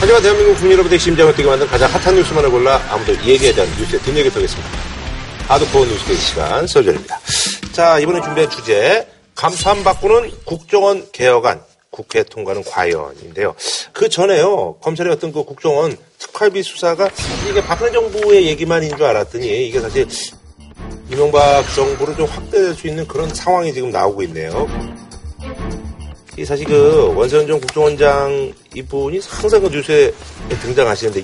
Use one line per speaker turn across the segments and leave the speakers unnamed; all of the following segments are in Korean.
하지만 대한민국 국민 여러분의 심장을 뛰게 만든 가장 핫한 뉴스만을 골라 아무도 얘기하지 않는 뉴스의 뒷얘기 드리겠습니다. 하드코어 뉴스 데이 시간 서절입니다. 자, 이번에 준비한 주제 간판 바꾸는 국정원 개혁안 국회 통과는 과연인데요. 그 전에요 검찰의 어떤 그 국정원 특활비 수사가 이게 박근혜 정부의 얘기만인 줄 알았더니 이게 사실 이명박 정부를 좀 확대될 수 있는 그런 상황이 지금 나오고 있네요. 이 사실 그 원세훈 전 국정원장 이분이 항상 그 뉴스에 등장하시는데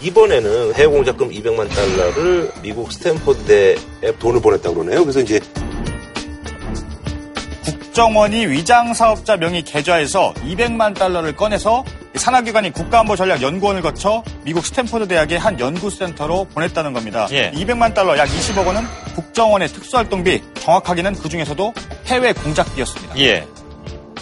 이번에는 해외 공작금 200만 달러를 미국 스탠퍼드대에 돈을 보냈다고 그러네요. 그래서 이제
국정원이 위장 사업자 명의 계좌에서 200만 달러를 꺼내서 산하기관인 국가안보전략연구원을 거쳐 미국 스탠퍼드 대학의 한 연구센터로 보냈다는 겁니다. 예. 200만 달러 약 20억 원은 국정원의 특수활동비, 정확하게는 그 중에서도 해외 공작비였습니다.
예.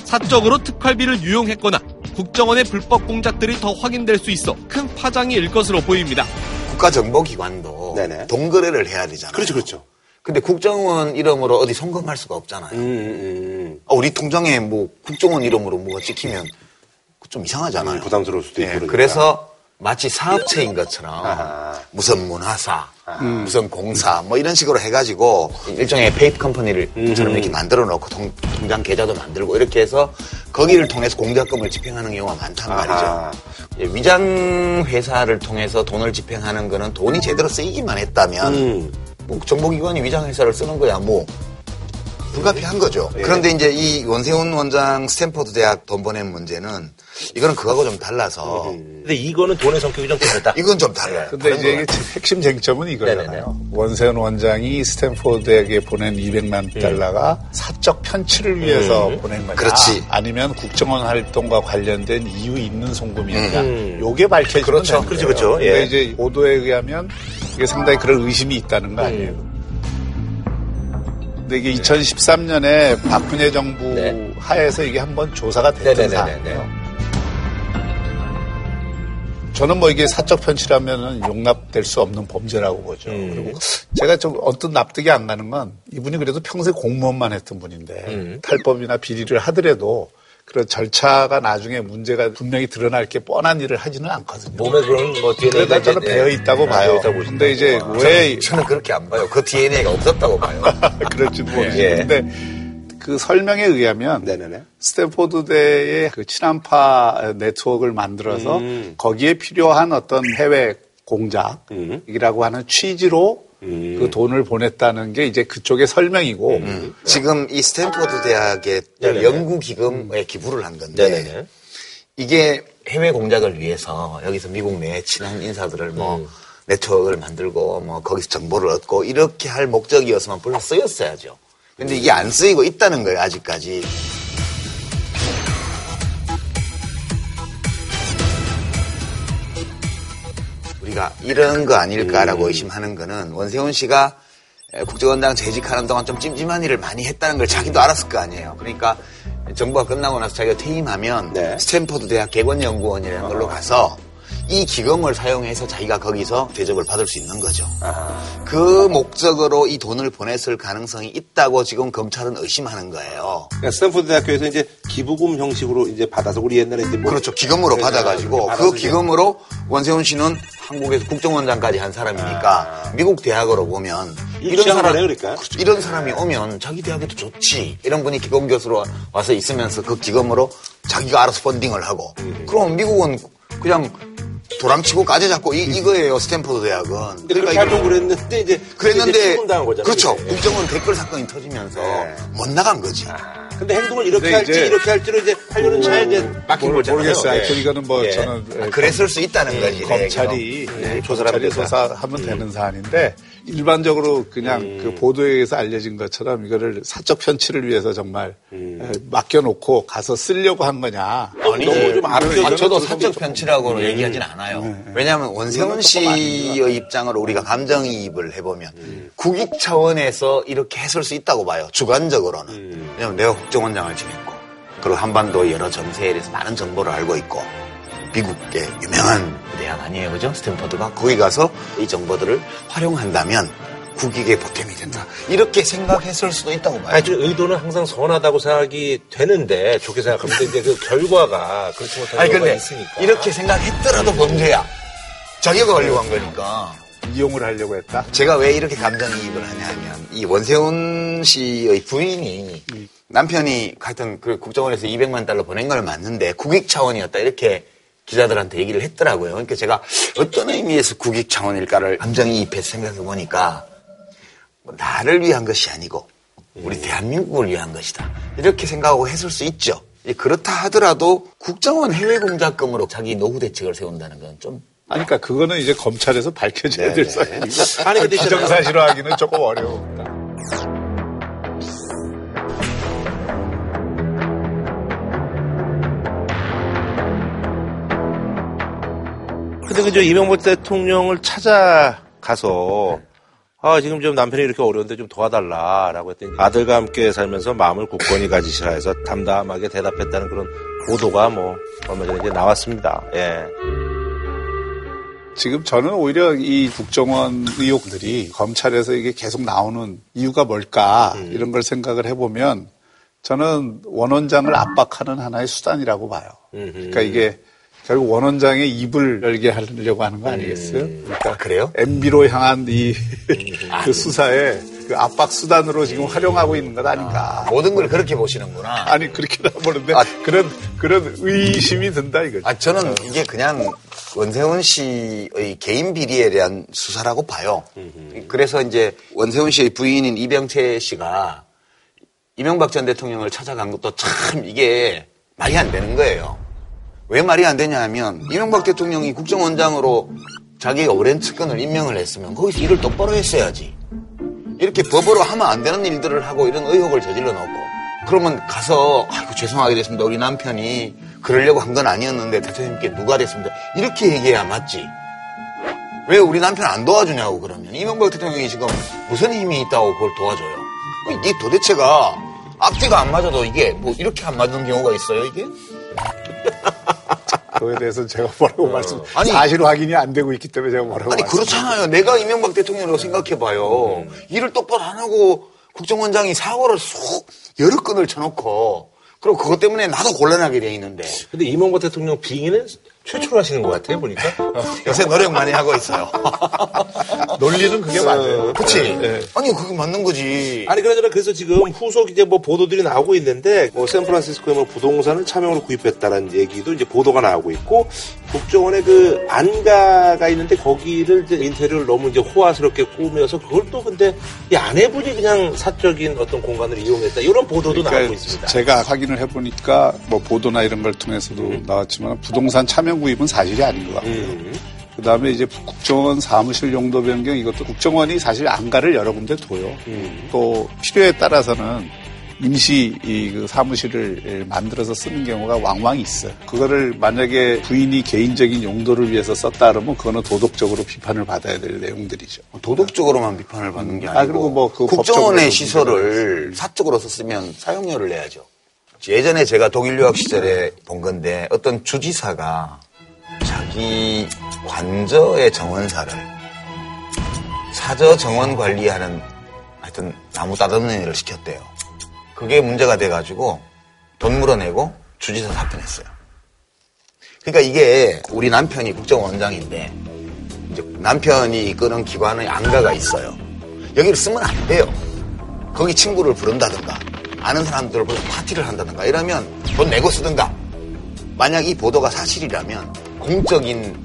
사적으로 특활비를 유용했거나 국정원의 불법 공작들이 더 확인될 수 있어 큰 파장이 일 것으로 보입니다.
국가정보기관도 네네. 돈거래를 해야 되잖아요.
그렇죠, 그렇죠.
근데 국정원 이름으로 어디 송금할 수가 없잖아요. 음, 음. 음. 아, 우리 통장에 뭐 국정원 이름으로 뭐가 찍히면 좀 이상하잖아요. 음,
부담스러울 수도 있고. 네,
그래서 마치 사업체인 것처럼 아하. 무슨 문화사, 아하. 무슨 공사 뭐 이런 식으로 해가지고 일종의 페이퍼 컴퍼니를 처럼 이렇게 만들어 놓고 통, 장 계좌도 만들고 이렇게 해서 거기를 통해서 공작금을 집행하는 경우가 많단 말이죠. 예, 위장 회사를 통해서 돈을 집행하는 거는 돈이 제대로 쓰이기만 했다면 음. 뭐 정보기관이 위장회사를 쓰는 거야 뭐 불가피한 거죠. 예. 그런데 이제 이 원세훈 원장 스탠퍼드 대학 돈 보낸 문제는 이거는 그거하고 좀 달라서.
음. 근데 이거는 돈의 성격이 좀 다르다.
이건 좀 달라요.
근데 이제 이게 핵심 쟁점은 이거잖아요. 네네네. 원세훈 원장이 스탠퍼드 대학에 보낸 200만 음. 달러가 사적 편취를 위해서 음. 보낸 거냐.
그렇지.
아니면 국정원 활동과 관련된 이유 있는 송금이냐. 음. 요게 밝혀지면
그렇죠. 그렇죠. 그렇죠.
예. 근데 이제 보도에 의하면 이게 상당히 그런 의심이 있다는 거 아니에요. 음. 근데 이게 2013년에 박근혜 정부 네. 하에서 이게 한번 조사가 됐던 사안이에요. 저는 뭐 이게 사적 편취라면 용납될 수 없는 범죄라고 보죠. 음. 그리고 제가 좀 어떤 납득이 안 가는 건 이분이 그래도 평소에 공무원만 했던 분인데 음. 탈법이나 비리를 하더라도 그런 절차가 나중에 문제가 분명히 드러날 게 뻔한 일을 하지는 않거든요.
몸에 그런 뭐 DNA가
저는 배어 있다고 네, 봐요. 근데 이제 와. 왜
저는, 저는, 그렇게 안 봐요. 그 DNA가 없었다고 봐요.
그럴지도 모르겠는데 예. 그 설명에 의하면 네네네. 스탠포드대의 그 친한파 네트워크를 만들어서 음. 거기에 필요한 어떤 해외 공작이라고 음. 하는 취지로 음. 그 돈을 보냈다는 게 이제 그쪽의 설명이고 음.
지금 이 스탠포드 대학의 연구 기금에 기부를 한 건데 네네네. 이게 해외 공작을 위해서 여기서 미국 내 친한 인사들을 뭐 음. 네트워크를 만들고 뭐 거기서 정보를 얻고 이렇게 할 목적이었으면 벌써 쓰였어야죠. 근데 이게 안 쓰이고 있다는 거예요 아직까지. 우리가 이런 거 아닐까라고 음. 의심하는 거는 원세훈 씨가 국정원장 재직하는 동안 좀 찜찜한 일을 많이 했다는 걸 자기도 알았을 거 아니에요. 그러니까 정부가 끝나고 나서 자기가 퇴임하면 네. 스탠퍼드 대학 객원연구원이라는 걸로 가서 이 기금을 사용해서 자기가 거기서 대접을 받을 수 있는 거죠. 아. 그 목적으로 이 돈을 보냈을 가능성이 있다고 지금 검찰은 의심하는 거예요.
그러니까 스탠포드 대학교에서 이제 기부금 형식으로 이제 받아서 우리 옛날에 이제
뭐 그렇죠. 기금으로 받아가지고 그 기금으로 원세훈 씨는 한국에서 국정원장까지 한 사람이니까 아. 미국 대학으로 보면
이런 사람 그러니까.
그렇죠. 이런 사람이 오면 자기 대학에도 좋지. 이런 분이 기금 교수로 와서 있으면서 그 기금으로 자기가 알아서 펀딩을 하고 음. 그럼 미국은 그냥 도랑치고 가재 잡고 이, 이거예요 스탠포드 대학은.
그러니까 활동 그랬는데 이제
그랬는데 그렇죠. 국정원 댓글 사건이 터지면서 네. 못 나간 거지. 아.
근데 행동을 이렇게 할지 이렇게 할지로 이제 8년은 차에 이제 막힌 거잖아요.
모르겠어요. 네. 이거는 뭐 네. 저는
아, 그랬을 수 있다는 거지.
검찰이 네. 조사를 조사하면 음. 되는 사안인데 일반적으로 그냥 음. 그 보도에 의해서 알려진 것처럼 이거를 사적 편취를 위해서 정말 음. 맡겨놓고 가서 쓰려고 한 거냐.
아니, 너무 좀. 아, 저도 사적 편취라고 음. 얘기하진 않아요. 음. 왜냐하면 원세훈 씨의 입장으로 우리가 감정이입을 해보면 음. 국익 차원에서 이렇게 했을 수 있다고 봐요. 주관적으로는. 음. 왜냐하면 내가 국정원장을 지냈고 그리고 한반도 여러 정세에 대해서 많은 정보를 알고 있고 미국의 유명한 대학 아니에요, 그죠? 스탠퍼드가 거기 가서 이 정보들을 활용한다면 국익에 보탬이 된다. 이렇게 생각했을 수도 있다고 봐요.
아니, 의도는 항상 선하다고 생각이 되는데 좋게 생각하면 이제 그 결과가 그렇지 못한 아니, 경우가 있으니까.
이렇게 생각했더라도 범죄야. 자기가 걸려고 한 거니까.
이용을 하려고 했다?
제가 왜 이렇게 감정이입을 하냐면 이 원세훈 씨의 부인이 음. 남편이 하여튼 그 국정원에서 200만 달러 보낸 걸 맞는데 국익 차원이었다 이렇게 기자들한테 얘기를 했더라고요. 그러니까 제가 어떤 의미에서 국익 차원일까를 감정이입해서 생각해 보니까 뭐 나를 위한 것이 아니고 우리 대한민국을 위한 것이다. 이렇게 생각하고 했을 수 있죠. 그렇다 하더라도 국정원 해외 공작금으로 자기 노후 대책을 세운다는 건 좀.
아니, 그러니까 그거는 이제 검찰에서 밝혀져야 될 사안이고. 아니, 근데 기정사실화하기는 조금 어려웠
근데 그저 이명박 대통령을 찾아가서 아, 지금 좀 남편이 이렇게 어려운데 좀 도와달라라고 했더니 아들과 함께 살면서 마음을 굳건히 가지시라 해서 담담하게 대답했다는 그런 보도가 뭐 얼마 전에 이제 나왔습니다. 예.
지금 저는 오히려 이 국정원 의혹들이 검찰에서 이게 계속 나오는 이유가 뭘까 음. 이런 걸 생각을 해보면 저는 원원장을 압박하는 하나의 수단이라고 봐요. 그러니까 이게 결국 원원장의 입을 열게 하려고 하는 거 아니겠어요?
음. 그러니까 아, 그래요?
MB로 향한 이 그 수사에 그 압박 수단으로 지금 활용하고 있는 것 아닌가.
아, 모든 걸 그렇게 보시는구나.
아니 그렇게 보는데 아, 그런 그런 의심이 든다 이거죠.
아 저는 이게 그냥 원세훈 씨의 개인 비리에 대한 수사라고 봐요. 그래서 이제 원세훈 씨의 부인인 이병채 씨가 이명박 전 대통령을 찾아간 것도 참 이게 말이 안 되는 거예요. 왜 말이 안 되냐 하면 이명박 대통령이 국정원장으로 자기가 오랜 측근을 임명을 했으면 거기서 일을 똑바로 했어야지. 이렇게 법으로 하면 안 되는 일들을 하고 이런 의혹을 저질러 놓고 그러면 가서 아이고 죄송하게 됐습니다. 우리 남편이 그러려고 한 건 아니었는데 대통령님께 누가 됐습니다. 이렇게 얘기해야 맞지. 왜 우리 남편 안 도와주냐고 그러면 이명박 대통령이 지금 무슨 힘이 있다고 그걸 도와줘요. 이 도대체가 앞뒤가 안 맞아도 이게 뭐 이렇게 안 맞는 경우가 있어요 이게?
그거에 대해서 제가 뭐라고 어. 말씀, 아니, 사실 확인이 안 되고 있기 때문에 제가 뭐라고
아니, 그렇잖아요. 내가 이명박 대통령이라고 생각해봐요. 음. 일을 똑바로 안 하고 국정원장이 사고를 쏙 여러 건을 쳐놓고 그리고 그것 때문에 나도 곤란하게 돼 있는데.
근데 이명박 대통령 빙의는 최초로 하시는 것 같아요, 보니까.
요새 노력 많이 하고 있어요.
논리는 그게 어, 맞아요.
그치? 네. 아니, 그게 맞는 거지.
아니, 그러나 그래서 지금 후속 이제 뭐 보도들이 나오고 있는데, 뭐 샌프란시스코에 뭐 부동산을 차명으로 구입했다는 얘기도 이제 보도가 나오고 있고, 국정원에 그 안가가 있는데 거기를 이제 인테리어를 너무 이제 호화스럽게 꾸며서 그걸 또 근데 이 아내분이 그냥 사적인 어떤 공간을 이용했다. 이런 보도도 그러니까 나오고 있습니다.
제가 확인을 해보니까 뭐 보도나 이런 걸 통해서도 음. 나왔지만 부동산 사명 구입은 사실이 아닌 것 같고요. 음. 그 다음에 이제 국정원 사무실 용도 변경 이것도 국정원이 사실 안가를 여러 군데 둬요. 음. 또 필요에 따라서는 임시 이그 사무실을 만들어서 쓰는 경우가 왕왕 있어요. 그거를 만약에 부인이 개인적인 용도를 위해서 썼다 그러면 그거는 도덕적으로 비판을 받아야 될 내용들이죠.
도덕적으로만 비판을 받는 게 음. 아니고 아, 그리고 뭐 그 국정원의 시설을 사적으로 썼으면 사용료를 내야죠. 예전에 제가 독일 유학 시절에 본 건데 어떤 주지사가 자기 관저의 정원사를 사저 정원 관리하는 하여튼 나무 따듬는 일을 시켰대요. 그게 문제가 돼가지고 돈 물어내고 주지사 사퇴했어요. 그러니까 이게 우리 남편이 국정원장인데 이제 남편이 이끄는 기관의 안가가 있어요. 여기를 쓰면 안 돼요. 거기 친구를 부른다든가 아는 사람들을 보서 파티를 한다든가 이러면 돈 내고 쓰든가. 만약 이 보도가 사실이라면 공적인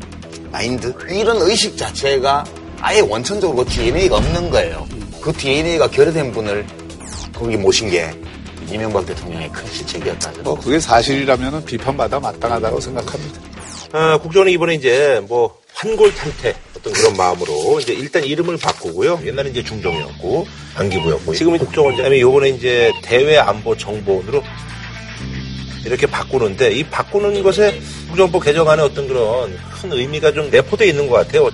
마인드 이런 의식 자체가 아예 원천적으로 그 DNA가 없는 거예요. 그 DNA가 결여된 분을 거기 모신 게 이명박 대통령의 큰 실책이었다죠.
뭐 그게 사실이라면 비판받아 마땅하다고 생각합니다.
아, 국정원이 이번에 이제 뭐 환골탈태 어떤 그런 마음으로 이제 일단 이름을 바꾸고요. 옛날에 이제 중정이었고 안기부였고 지금은 국정원장이 요번에 이제 대외안보정보원으로 이렇게 바꾸는데 이 바꾸는 것에 국정법 개정안에 어떤 그런 큰 의미가 좀 내포되어 있는 것 같아요.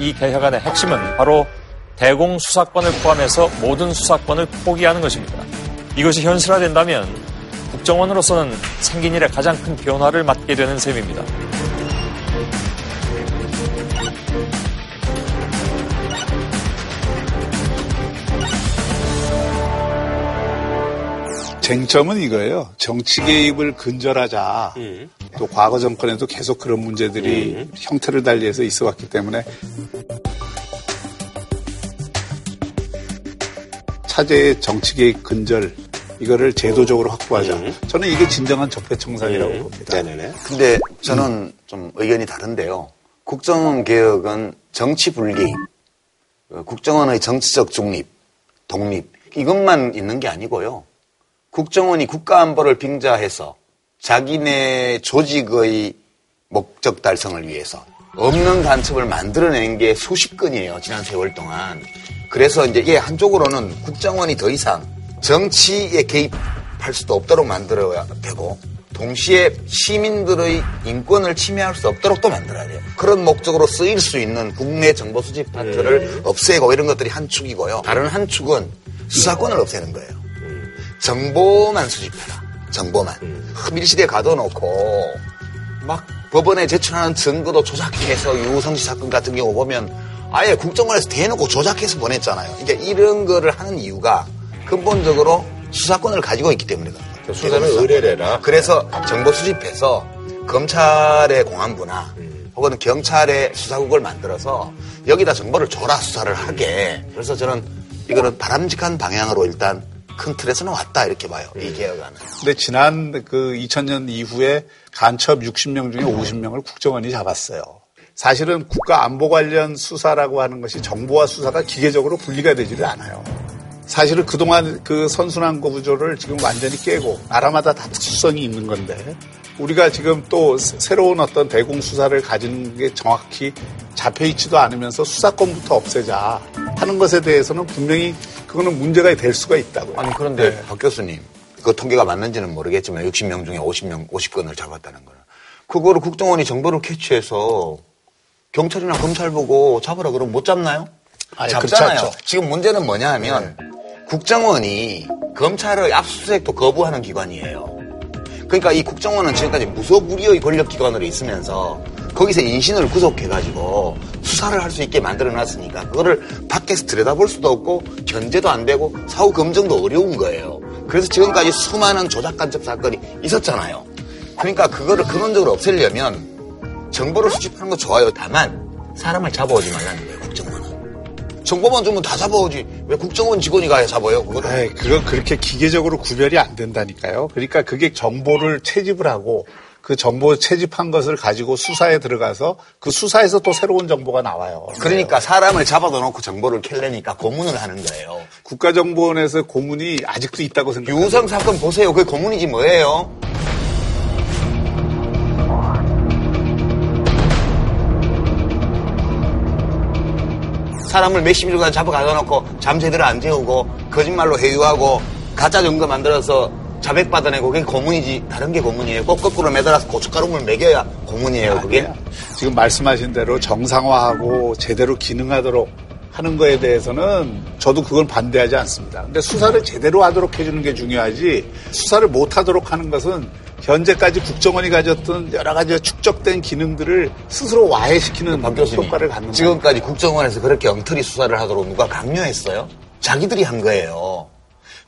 이 개혁안의 핵심은 바로 대공 수사권을 포함해서 모든 수사권을 포기하는 것입니다. 이것이 현실화된다면 국정원으로서는 생긴 일에 가장 큰 변화를 맞게 되는 셈입니다.
쟁점은 이거예요. 정치 개입을 근절하자. 음. 또 과거 정권에도 계속 그런 문제들이 음. 형태를 달리해서 있어 왔기 때문에 차제의 정치 개입 근절 이거를 제도적으로 확보하자. 음. 저는 이게 진정한 적폐청산이라고 음. 봅니다.
네네네. 근데 저는 좀 의견이 다른데요. 국정원 개혁은 정치 어, 국정원의 정치적 중립, 독립 이것만 있는 게 아니고요. 국정원이 국가안보를 빙자해서 자기네 조직의 목적 달성을 위해서 없는 간첩을 만들어낸 게 수십 건이에요. 지난 세월 동안. 그래서 이제 이게 한쪽으로는 국정원이 더 이상 정치에 개입할 수도 없도록 만들어야 되고 동시에 시민들의 인권을 침해할 수 없도록 또 만들어야 돼요. 그런 목적으로 쓰일 수 있는 국내 정보 수집 파트를 음. 없애고 이런 것들이 한 축이고요. 다른 한 축은 수사권을 없애는 거예요. 정보만 수집해라. 정보만. 음. 밀실에 가둬놓고 막 법원에 제출하는 증거도 조작해서 유성씨 사건 같은 경우 보면 아예 국정원에서 대놓고 조작해서 보냈잖아요. 그러니까 이런 거를 하는 이유가 근본적으로 수사권을 가지고 있기 때문에 그런
수사는 의뢰래라.
그래서 정보 수집해서 검찰의 공안부나 음. 혹은 경찰의 수사국을 만들어서 여기다 정보를 줘라 수사를 하게. 그래서 저는 이거는 바람직한 방향으로 일단 큰 틀에서는 왔다 이렇게 봐요. 이 음. 개혁안은.
근데 지난 그 2000년 이후에 간첩 60명 중에 50명을 국정원이 잡았어요. 사실은 국가 안보 관련 수사라고 하는 것이 정보와 수사가 기계적으로 분리가 되지를 않아요. 사실은 그동안 그 선순환 구조를 지금 완전히 깨고 나라마다 다 특수성이 있는 건데 우리가 지금 또 새로운 어떤 대공 수사를 가지는 게 정확히 잡혀 있지도 않으면서 수사권부터 없애자 하는 것에 대해서는 분명히 그거는 문제가 될 수가 있다고요.
아니 그런데 네. 박 교수님 그 통계가 맞는지는 모르겠지만 60명 중에 50명 50건을 잡았다는 거는 그거를 국정원이 정보를 캐치해서 경찰이나 검찰 보고 잡으라 그러면 못 잡나요? 아니, 잡잖아요. 지금 문제는 뭐냐 하면 네. 국정원이 검찰의 압수수색도 거부하는 기관이에요. 그러니까 이 국정원은 지금까지 무소불위의 권력기관으로 있으면서 거기서 인신을 구속해가지고 수사를 할 수 있게 만들어놨으니까 그거를 밖에서 들여다볼 수도 없고 견제도 안 되고 사후 검증도 어려운 거예요. 그래서 지금까지 수많은 조작 간첩 사건이 있었잖아요. 그러니까 그거를 근원적으로 없애려면 정보를 수집하는 거 좋아요. 다만 사람을 잡아오지 말라는 거예요. 국정원은. 정보만 주면 다 잡아오지. 왜 국정원 직원이 가야 잡아요? 그거를.
에이, 그건 그렇게 기계적으로 구별이 안 된다니까요. 그러니까 그게 정보를 채집을 하고 그 정보 채집한 것을 가지고 수사에 들어가서 그 수사에서 또 새로운 정보가 나와요.
그러니까 사람을 잡아다 놓고 정보를 캘래니까 고문을 하는 거예요.
국가정보원에서 고문이 아직도 있다고 생각해요.
유성 사건 보세요. 그게 고문이지 뭐예요? 사람을 몇십 일간 잡아 가다 놓고 잠 제대로 안 재우고 거짓말로 회유하고 가짜 증거 만들어서 자백 받아내고 그게 고문이지 다른 게 고문이에요. 꼭 거꾸로 매달아서 고춧가루물 먹여야 고문이에요. 그게 아니야.
지금 말씀하신 대로 정상화하고 제대로 기능하도록 하는 거에 대해서는 저도 그걸 반대하지 않습니다. 근데 수사를 제대로 하도록 해주는 게 중요하지 수사를 못 하도록 하는 것은 현재까지 국정원이 가졌던 여러 가지 축적된 기능들을 스스로 와해시키는 효과를 갖는
지금까지 국정원에서 그렇게 엉터리 수사를 하도록 누가 강요했어요? 자기들이 한 거예요.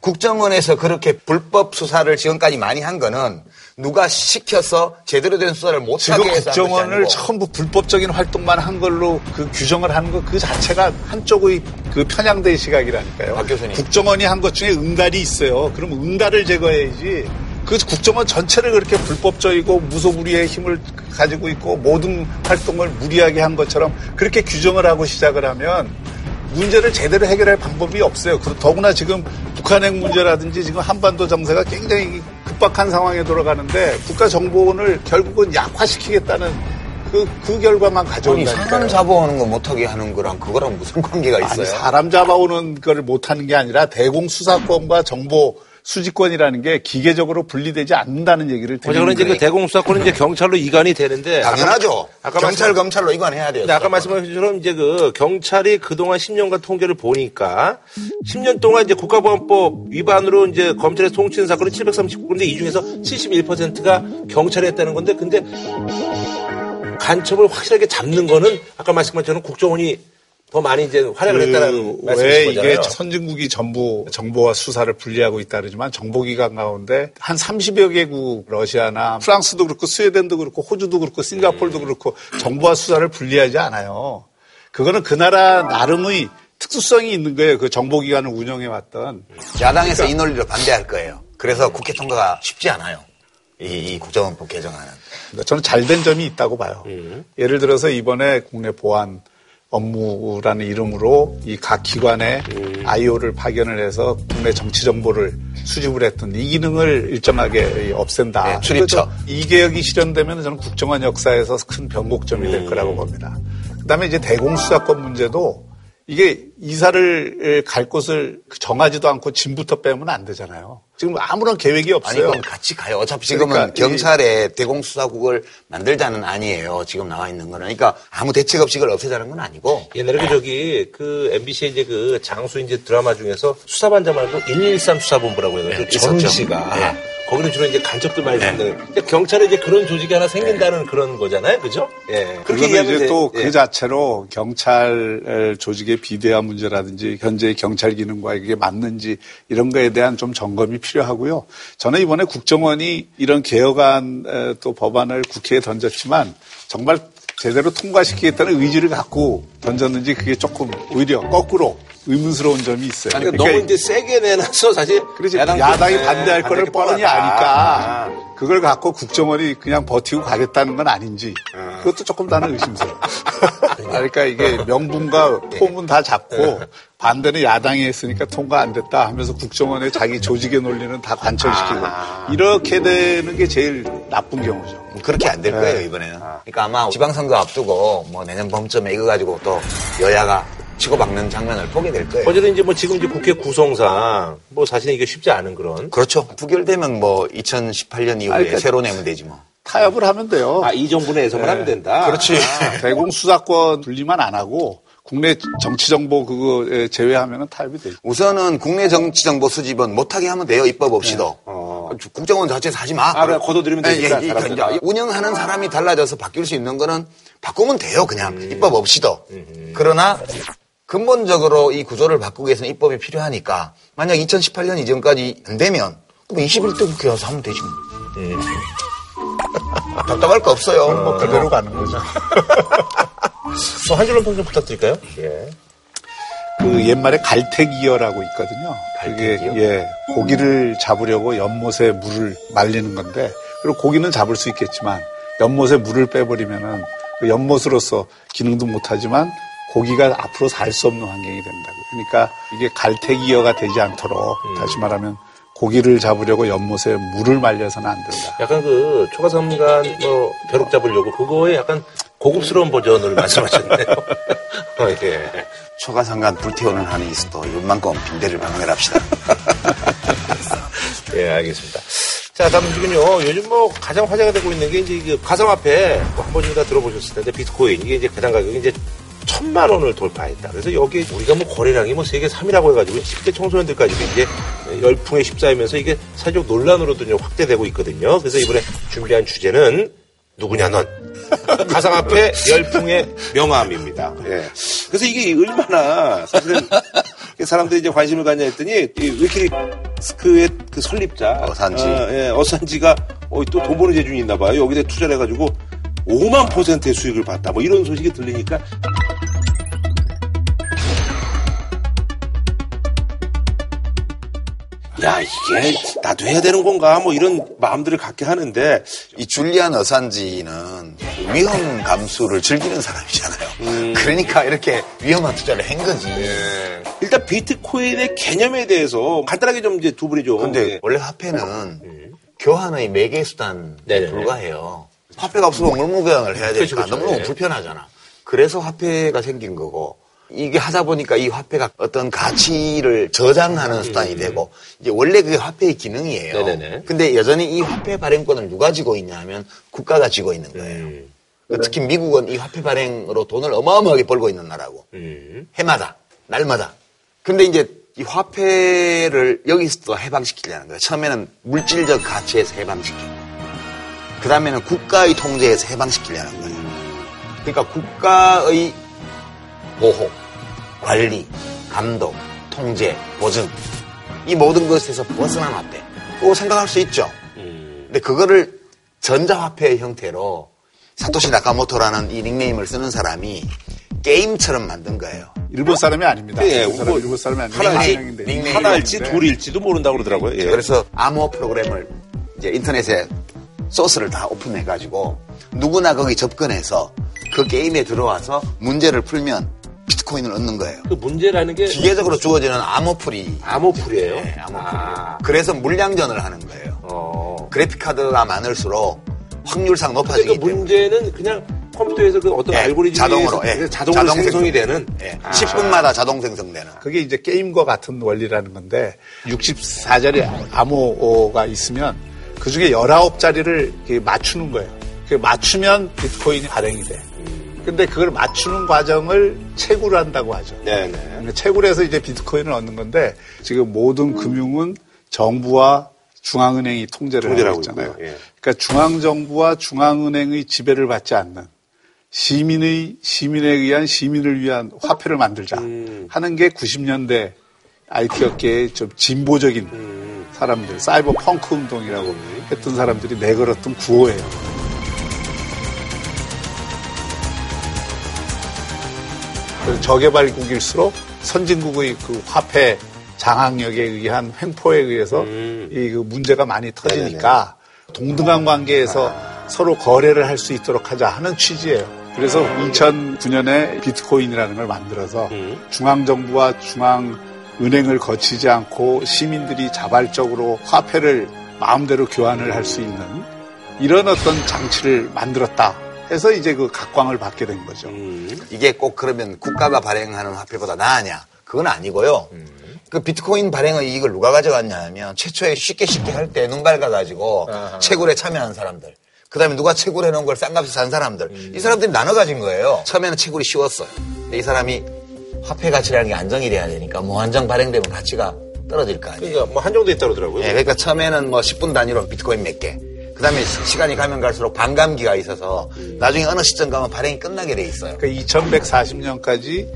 국정원에서 그렇게 불법 수사를 지금까지 많이 한 거는 누가 시켜서 제대로 된 수사를 못하게
해서 국정원을 전부 불법적인 활동만 한 걸로 그 규정을 하는 것 그 자체가 한쪽의 그 편향된 시각이라니까요.
박 교수님.
국정원이 한 것 중에 응달이 있어요. 그럼 응달을 제거해야지. 그 국정원 전체를 그렇게 불법적이고 무소불위의 힘을 가지고 있고 모든 활동을 무리하게 한 것처럼 그렇게 규정을 하고 시작을 하면 문제를 제대로 해결할 방법이 없어요. 더구나 지금 북한핵 문제라든지 지금 한반도 정세가 굉장히 급박한 상황에 돌아가는데 국가정보원을 결국은 약화시키겠다는 그, 그 결과만 가져온다니까요.
사람 잡아오는 거 못하게 하는 거랑 그거랑 무슨 관계가 있어요?
사람 잡아오는 거를 못하는 게 아니라 대공수사권과 정보 수지권이라는 게 기계적으로 분리되지 않는다는 얘기를
드리는 거예요. 이제 그 대공수사권은 이제 경찰로 이관이 되는데
당연하죠. 아까, 경찰 말씀, 검찰로 이관해야 돼요.
아까 말씀하신 것처럼 이제 그 경찰이 그동안 10년간 통계를 보니까 10년 동안 이제 국가보안법 위반으로 이제 검찰에서 통치한 사건은 739건인데 이 중에서 71%가 경찰이 했다는 건데 근데 간첩을 확실하게 잡는 거는 아까 말씀하신 것처럼 국정원이 더 많이 이제 활약을
그
했다는
왜
말씀이신 거잖아요.
이게 선진국이 전부 정보와 수사를 분리하고 있다 그러지만 정보기관 가운데 한 30여 개국 러시아나 프랑스도 그렇고 스웨덴도 그렇고 호주도 그렇고 싱가폴도 그렇고 정보와 수사를 분리하지 않아요. 그거는 그 나라 나름의 특수성이 있는 거예요. 그 정보기관을 운영해 왔던.
야당에서 이 논리를 반대할 거예요. 그래서 국회 통과가 쉽지 않아요. 이, 이 국정원법 개정안은.
그러니까 저는 잘된 점이 있다고 봐요. 예를 들어서 이번에 국내 보안 업무라는 이름으로 이 각 기관에 IO를 파견을 해서 국내 정치 정보를 수집을 했던 이 기능을 일정하게 없앤다.
네, 출입처.
이 개혁이 실현되면 저는 국정원 역사에서 큰 변곡점이 될 거라고 봅니다. 그다음에 이제 대공수사권 문제도 이게 이사를 갈 곳을 정하지도 않고 짐부터 빼면 안 되잖아요. 지금 아무런 계획이
아니,
없어요.
그럼 같이 가요. 어차피 지금은
그러니까 이-
경찰에 대공수사국을 만들자는 아니에요. 지금 나와 있는 거는. 그러니까 아무 대책 없이 그걸 없애자는 건 아니고.
옛날에 그 저기 그 MBC 이제 그 장수 이제 드라마 중에서 수사반장 말고 113 수사본부라고 해가지고
네,
전훈
있었죠.
씨가
네.
거기는 주로 이제 간첩들 많이 쓰는 경찰에 이제 그런 조직이 하나 생긴다는 그런 거잖아요, 그죠? 예. 그렇게
이제 또그
예.
자체로 경찰 조직의 비대화 문제라든지 현재 경찰 기능과 이게 맞는지 이런 거에 대한 좀 점검이 필요하고요. 저는 이번에 국정원이 이런 개혁안 에, 또 법안을 국회에 던졌지만 정말 제대로 통과시키겠다는 의지를 갖고 던졌는지 그게 조금 오히려 거꾸로 의문스러운 점이 있어요.
그러니까 너무 이제 세게 내놔서 사실
그렇지
야당
야당이 반대할 거를 뻔히. 아니까
아.
그걸 갖고 국정원이 그냥 버티고 가겠다는 건 아닌지 그것도 조금 나는 의심스러워. 그러니까 이게 명분과 폼은 다 잡고 반대는 야당이 했으니까 통과 안 됐다 하면서 국정원의 자기 조직의 논리는 다 관철시키고 이렇게 되는 게 제일 나쁜 경우죠.
그렇게 안 될 거예요, 이번에는. 그러니까 아마 지방선거 앞두고 뭐 내년 봄쯤에 이거 가지고 또 여야가 치고 박는 장면을 보게 될 거예요.
어쨌든 이제 뭐 지금 이제 국회 구성상 뭐 사실은 이게 쉽지 않은 그런
그렇죠. 부결되면 뭐 2018년 이후에
아니, 그러니까-
새로 내면 되지 뭐.
타협을 하면 돼요.
아, 이 정부 내에서만 하면 된다.
그렇지.
대공 수사권 분리만 안 하고 국내 정치 정보 그거 제외하면 타협이 되죠.
우선은 국내 정치 정보 수집은 못하게 하면 돼요. 입법 없이도. 국정원 자체에서 하지 마.
네. 아, 그냥 걷어들이면
예,
되니까,
예. 이제 운영하는 사람이 달라져서 바뀔 수 있는 거는 바꾸면 돼요. 그냥
음.
입법 없이도. 그러나 근본적으로 이 구조를 바꾸기 위해서는 입법이 필요하니까 만약 2018년 이전까지 안 되면 그럼 21대 국회 와서 하면 되지 뭐.
음.
답답할 거 없어요.
뭐 그대로 가는 거죠.
한 줄로 평좀 부탁드릴까요? 예.
그 옛말에 갈태기어라고 있거든요.
갈태기어?
예 고기를 잡으려고 연못에 물을 말리는 건데 그리고 고기는 잡을 수 있겠지만 연못에 물을 빼버리면은 그 연못으로서 기능도 못하지만 고기가 앞으로 살 수 없는 환경이 된다고. 그러니까 이게 갈태기어가 되지 않도록 다시 말하면 고기를 잡으려고 연못에 물을 말려서는 안 된다.
약간 그 초가삼간 뭐 벼룩 잡으려고 그거에 약간 고급스러운 버전을 말씀하셨네요. 어, 예.
초가상간 불태우는 한이 있어도 이만큼 빈대를 방해합시다.
예, 알겠습니다. 자, 다음 지금요. 요즘 뭐 가장 화제가 되고 있는 게 이제 그 가상화폐 뭐한 번쯤 다 들어보셨을 텐데 비트코인 이게 이제 배당 가격이 이제 천만 원을 돌파했다. 그래서 여기 우리가 뭐 거래량이 뭐 세계 3위라고 해가지고 10대 청소년들까지도 이제 열풍에 휩싸이면서 이게 사회적 논란으로도 좀 확대되고 있거든요. 그래서 이번에 준비한 주제는 누구냐 넌 가상화폐 열풍의 명암입니다. 예. 그래서 이게 얼마나 사실은 사람들이 이제 관심을 갖냐 했더니 이 위키리스크의 그 설립자
어산지.
어, 예, 어산지가 어, 또 돈 버는 재준이 있나 봐요. 여기다 투자를 해가지고 5만 퍼센트의 수익을 봤다. 뭐 이런 소식이 들리니까 야 이게 나도 해야 되는 건가 뭐 이런 마음들을 갖게 하는데
이 줄리안 어산지는 위험 감수를 즐기는 사람이잖아요.
음.
그러니까 이렇게 위험한 투자를 한 거지.
예. 일단 비트코인의 개념에 대해서 간단하게 좀 이제 두 분이 좀
근데
예.
원래 화폐는 교환의 매개 수단
네네네.
불과해요. 화폐가 없으면 물무교환을 해야
그렇죠,
되니까
그렇죠.
너무너무
예.
불편하잖아. 그래서 화폐가 생긴 거고 이게 하다 보니까 이 화폐가 어떤 가치를 저장하는 수단이 되고 이제 원래 그게 화폐의 기능이에요.
음. 네네네.
근데 여전히 이 화폐 발행권을 누가 쥐고 있냐 하면 국가가 쥐고 있는 거예요.
음.
특히 미국은 이 화폐 발행으로 돈을 어마어마하게 벌고 있는 나라고.
음.
해마다, 날마다. 근데 이제 이 화폐를 여기서 또 해방시키려는 거예요. 처음에는 물질적 가치에서 해방시키고, 그 다음에는 국가의 통제에서 해방시키려는 거예요. 그러니까 국가의 보호, 관리, 감독, 통제, 보증 이 모든 것에서 벗어난 화폐. 고 생각할 수 있죠. 근데 그거를 전자화폐의 형태로 사토시 나카모토라는 이 닉네임을 쓰는 사람이 게임처럼 만든 거예요.
일본 사람이 아닙니다.
예,
일본, 사람,
뭐
일본 사람이
하나일지,
한국인데.
닉네임.
하나일지
네.
둘일지도 모른다고 그러더라고요. 예.
그래서 암호 프로그램을 이제 인터넷에 소스를 다 오픈해가지고 누구나 거기 접근해서 그 게임에 들어와서 문제를 풀면 비트코인을 얻는 거예요.
그 문제라는 게
기계적으로 주어지는 암호풀이.
암호풀이에요.
네, 암호풀이.
아.
그래서 물량전을 하는 거예요.
어.
그래픽 카드가 많을수록 확률상 높아지기
그러니까
때문에.
문제는 그냥 컴퓨터에서 그 어떤
예,
알고리즘이
자동으로, 예.
자동으로
자동
생성이
생성.
되는
예,
아.
10분마다 자동 생성되는.
그게 이제 게임과 같은 원리라는 건데 64자리 암호가 있으면 그 중에 19자리를 맞추는 거예요. 그 맞추면 비트코인이 발행이 돼. 근데 그걸 맞추는 과정을 채굴 한다고 하죠.
네네.
그러니까 채굴해서 이제 비트코인을 얻는 건데 지금 모든 금융은 정부와 중앙은행이 통제를 하고 있잖아요.
예.
그러니까 중앙정부와 중앙은행의 지배를 받지 않는 시민의 시민에 의한 시민을 위한 화폐를 만들자
음.
하는 게 90년대 IT 업계의 좀 진보적인
음.
사람들 사이버 펑크 운동이라고 했던 사람들이 내걸었던 구호예요. 그래서 저개발국일수록 선진국의 그 화폐 장악력에 의한 횡포에 의해서
음.
이그 문제가 많이 터지니까 동등한 관계에서 서로 거래를 할 수 있도록 하자 하는 취지예요. 그래서 2009년에 비트코인이라는 걸 만들어서
음.
중앙정부와 중앙은행을 거치지 않고 시민들이 자발적으로 화폐를 마음대로 교환을 할 수 있는 이런 어떤 장치를 만들었다 해서 이제 그 각광을 받게 된 거죠.
음.
이게 꼭 그러면 국가가 발행하는 화폐보다 나으냐? 그건 아니고요. 그 비트코인 발행의 이익을 누가 가져갔냐 하면 최초에 쉽게 쉽게 할 때 눈 밝아 가지고 채굴에 참여한 사람들. 그 다음에 누가 채굴해 놓은 걸 싼 값에 산 사람들. 이 사람들이 나눠 가진 거예요. 처음에는 채굴이 쉬웠어요. 근데 이 사람이 화폐 가치라는 게 안정이 돼야 되니까 뭐 한정 발행되면 가치가 떨어질 거 아니에요.
그러니까 뭐 한정돼 있다 그러더라고요.
예, 그러니까 처음에는 뭐 10분 단위로 비트코인 몇 개. 그 다음에 시간이 가면 갈수록 반감기가 있어서 나중에 어느 시점 가면 발행이 끝나게 돼 있어요.
그러니까 2140년까지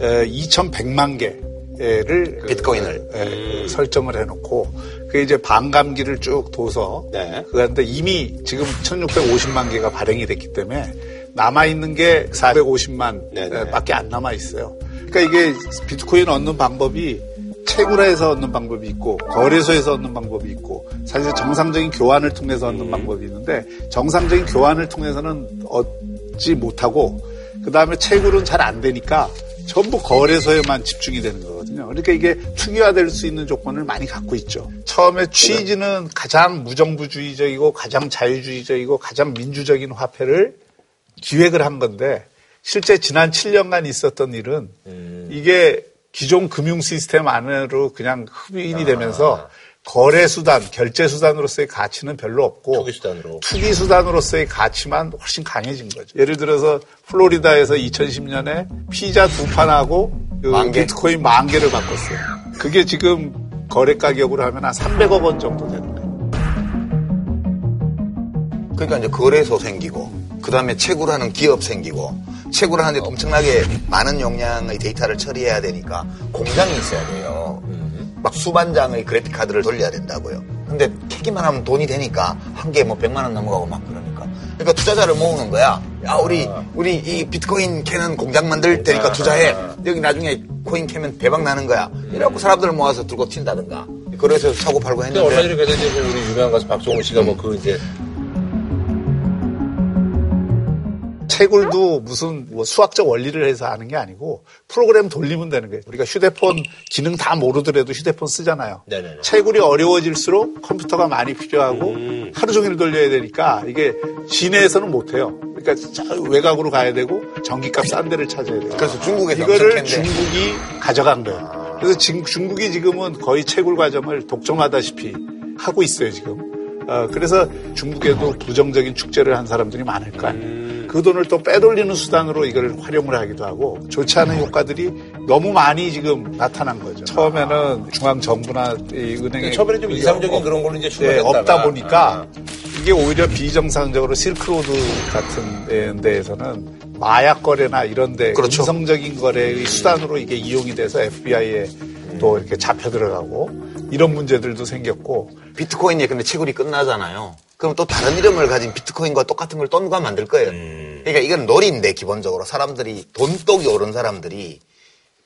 2100만 개를 그,
비트코인을.
예, 설정을 해놓고 그 이제 반감기를 쭉 둬서
네.
그런데 이미 지금 1650만 개가 발행이 됐기 때문에 남아 있는 게 450만
네네.
밖에 안 남아 있어요. 그러니까 이게 비트코인 얻는 방법이 채굴해서 얻는 방법이 있고 거래소에서 얻는 방법이 있고 사실 정상적인 교환을 통해서 얻는 방법이 있는데 정상적인 교환을 통해서는 얻지 못하고 그 다음에 채굴은 잘 안 되니까 전부 거래소에만 집중이 되는 거거든요. 그러니까 이게 투기화될 수 있는 조건을 많이 갖고 있죠. 처음에 취지는 가장 무정부주의적이고 가장 자유주의적이고 가장 민주적인 화폐를 기획을 한 건데 실제 지난 7년간 있었던 일은 이게 기존 금융 시스템 안으로 그냥 흡인이 되면서 거래 수단, 결제 수단으로서의 가치는 별로 없고
투기 수단으로.
투기 수단으로서의 가치만 훨씬 강해진 거죠. 예를 들어서 플로리다에서 2010년에 피자 두 판하고 그
만 개?
비트코인 만 개를 바꿨어요. 그게 지금 거래 가격으로 하면 한 300억 원 정도 되는 거예요.
그러니까 이제 거래소 생기고 그 다음에 채굴하는 기업 생기고 채굴하는데 엄청나게 많은 용량의 데이터를 처리해야 되니까 공장이 있어야 돼요. 막 수만 장의 그래픽 카드를 돌려야 된다고요. 근데 캐기만 하면 돈이 되니까 한 개에 뭐 100만 원 넘어가고 막 그러니까. 그러니까 투자자를 모으는 거야. 야, 우리, 우리 이 비트코인 캐는 공장 만들 테니까 투자해. 여기 나중에 코인 캐면 대박 나는 거야. 이래갖고 사람들을 모아서 들고 튄다든가. 그래서 사고 팔고
얼마
했는데.
전에 그래서 이제 우리 유명한 가수 박종훈 씨가 뭐 그 이제
채굴도 무슨 뭐 수학적 원리를 해서 하는 게 아니고 프로그램 돌리면 되는 거예요. 우리가 휴대폰 기능 다 모르더라도 휴대폰 쓰잖아요.
네네네.
채굴이 어려워질수록 컴퓨터가 많이 필요하고
음.
하루 종일 돌려야 되니까 이게 시내에서는 못 해요. 그러니까 저 외곽으로 가야 되고 전기값 싼 데를 찾아야 돼요.
그래서 중국에서
이거를. 중국이 가져간 거예요. 그래서 지금 중국이 지금은 거의 채굴 과정을 독점하다시피 하고 있어요, 지금. 어, 그래서 중국에도 부정적인 축제를 한 사람들이 많을 거 아니에요. 그 돈을 또 빼돌리는 수단으로 이걸 활용을 하기도 하고 좋지 않은 효과들이 너무 많이 지금 나타난 거죠. 처음에는 중앙 정부나 이 은행에
처음에는 좀 이상적인 그런 걸로 이제
네, 없다 보니까 이게 오히려 비정상적으로 실크로드 같은 데에서는 마약 거래나 이런데 그렇죠. 음성적인 거래의 수단으로 이게 이용이 돼서 FBI에 또 이렇게 잡혀 들어가고 이런 문제들도 생겼고
비트코인이 근데 채굴이 끝나잖아요. 그럼 또 다른 이름을 가진 비트코인과 똑같은 걸 또 누가 만들 거예요. 음. 그러니까 이건 놀이인데 기본적으로 사람들이 돈독이 오른 사람들이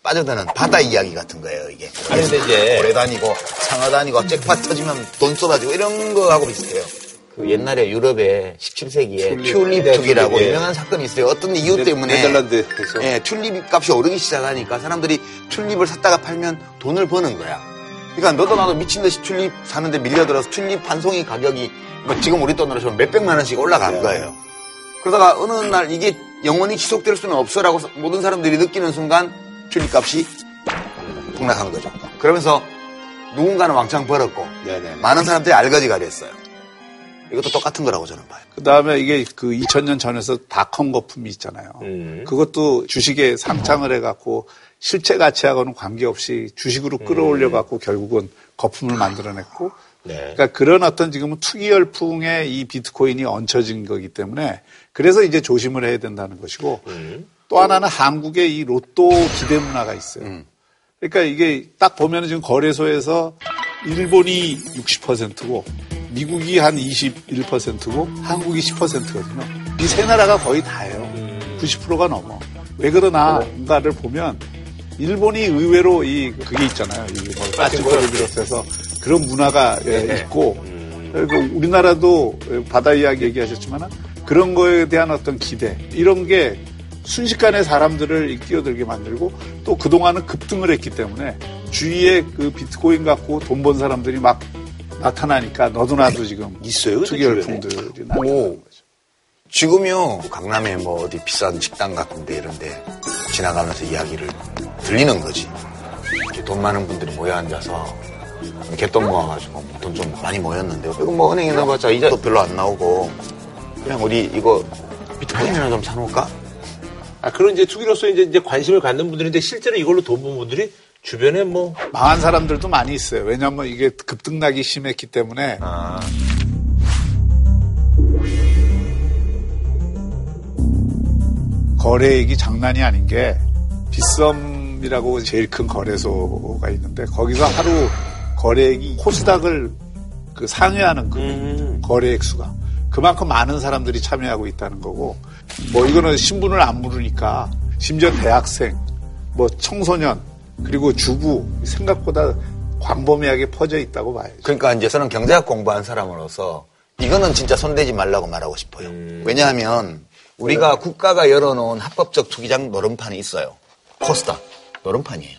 빠져드는 바다 이야기 같은 거예요, 이게.
아니, 근데 이제.
고래 다니고, 상어 다니고, 잭팟 터지면 돈 쏟아지고, 이런 거하고 비슷해요. 그 옛날에 유럽에 17세기에 튤립, 투기라고 네, 유명한 사건이 있어요. 어떤 이유 네, 때문에.
네덜란드에서.
예, 튤립 값이 오르기 시작하니까 사람들이 튤립을 샀다가 팔면 돈을 버는 거야. 그러니까 너도 나도 미친 듯이 튤립 사는데 밀려들어서 튤립 한 송이 가격이 뭐 지금 우리 돈으로 치면 몇백만 원씩 올라간 네. 거예요. 그러다가 어느 날 이게 영원히 지속될 수는 없어라고 모든 사람들이 느끼는 순간 튤립 값이 폭락한 거죠. 그러면서 누군가는 왕창 벌었고 네네. 많은 사람들이 알거지가 됐어요. 이것도 똑같은 거라고 저는 봐요.
그 다음에 이게 그 2000년 전에서 닷컴 거품이 있잖아요. 음. 그것도 주식에 상장을 해갖고 실체 가치하고는 관계없이 주식으로 끌어올려 갖고 음. 결국은 거품을 만들어냈고 네. 그러니까 그런 어떤 지금은 투기 열풍에 이 비트코인이 얹혀진 거기 때문에 그래서 이제 조심을 해야 된다는 것이고 음. 또 하나는 한국의 이 로또 기대 문화가 있어요. 음. 그러니까 이게 딱 보면 지금 거래소에서 일본이 60%고 미국이 한 21%고 한국이 10%거든요. 이 세 나라가 거의 다예요. 90%가 넘어. 왜 그러나인가를 보면 일본이 의외로 이 그게 있잖아요. 이뭐 빠진거를 비롯해서 그런 문화가 네. 예, 있고 그리고 우리나라도 바다 이야기 얘기하셨지만 그런 거에 대한 어떤 기대 이런 게 순식간에 사람들을 뛰어들게 만들고 또 그동안은 급등을 했기 때문에 주위에 그 비트코인 갖고 돈 번 사람들이 막 나타나니까 너도 나도 지금
있어요.
투기 열풍들이 나타나는 거죠.
지금요 강남에 뭐 어디 비싼 식당 같은데 이런데 지나가면서 이야기를 들리는 거지. 돈 많은 분들이 모여 앉아서 개돈 모아가지고 돈 좀 많이 모였는데 이거 뭐 은행에 넣어봤자 이자도 별로 안 나오고 그냥 우리 이거 비트코인이나 좀 사놓을까?
아, 그런 이제 투기로서 이제, 이제 관심을 갖는 분들인데 실제로 이걸로 돈번 분들이 주변에 뭐.
망한 사람들도 많이 있어요. 왜냐하면 이게 급등락이 심했기 때문에. 아. 거래액이 장난이 아닌 게 빗썸이라고 제일 큰 거래소가 있는데 거기서 하루 거래액이 코스닥을 그 상회하는 그 음. 거래액 수가 그만큼 많은 사람들이 참여하고 있다는 거고 뭐 이거는 신분을 안 물으니까 심지어 대학생, 뭐 청소년 그리고 주부 생각보다 광범위하게 퍼져 있다고 봐야죠.
그러니까 이제 저는 경제학 공부한 사람으로서 이거는 진짜 손대지 말라고 말하고 싶어요. 음. 왜냐하면 우리가 네. 국가가 열어놓은 합법적 투기장 노름판이 있어요. 코스닥 노름판이에요.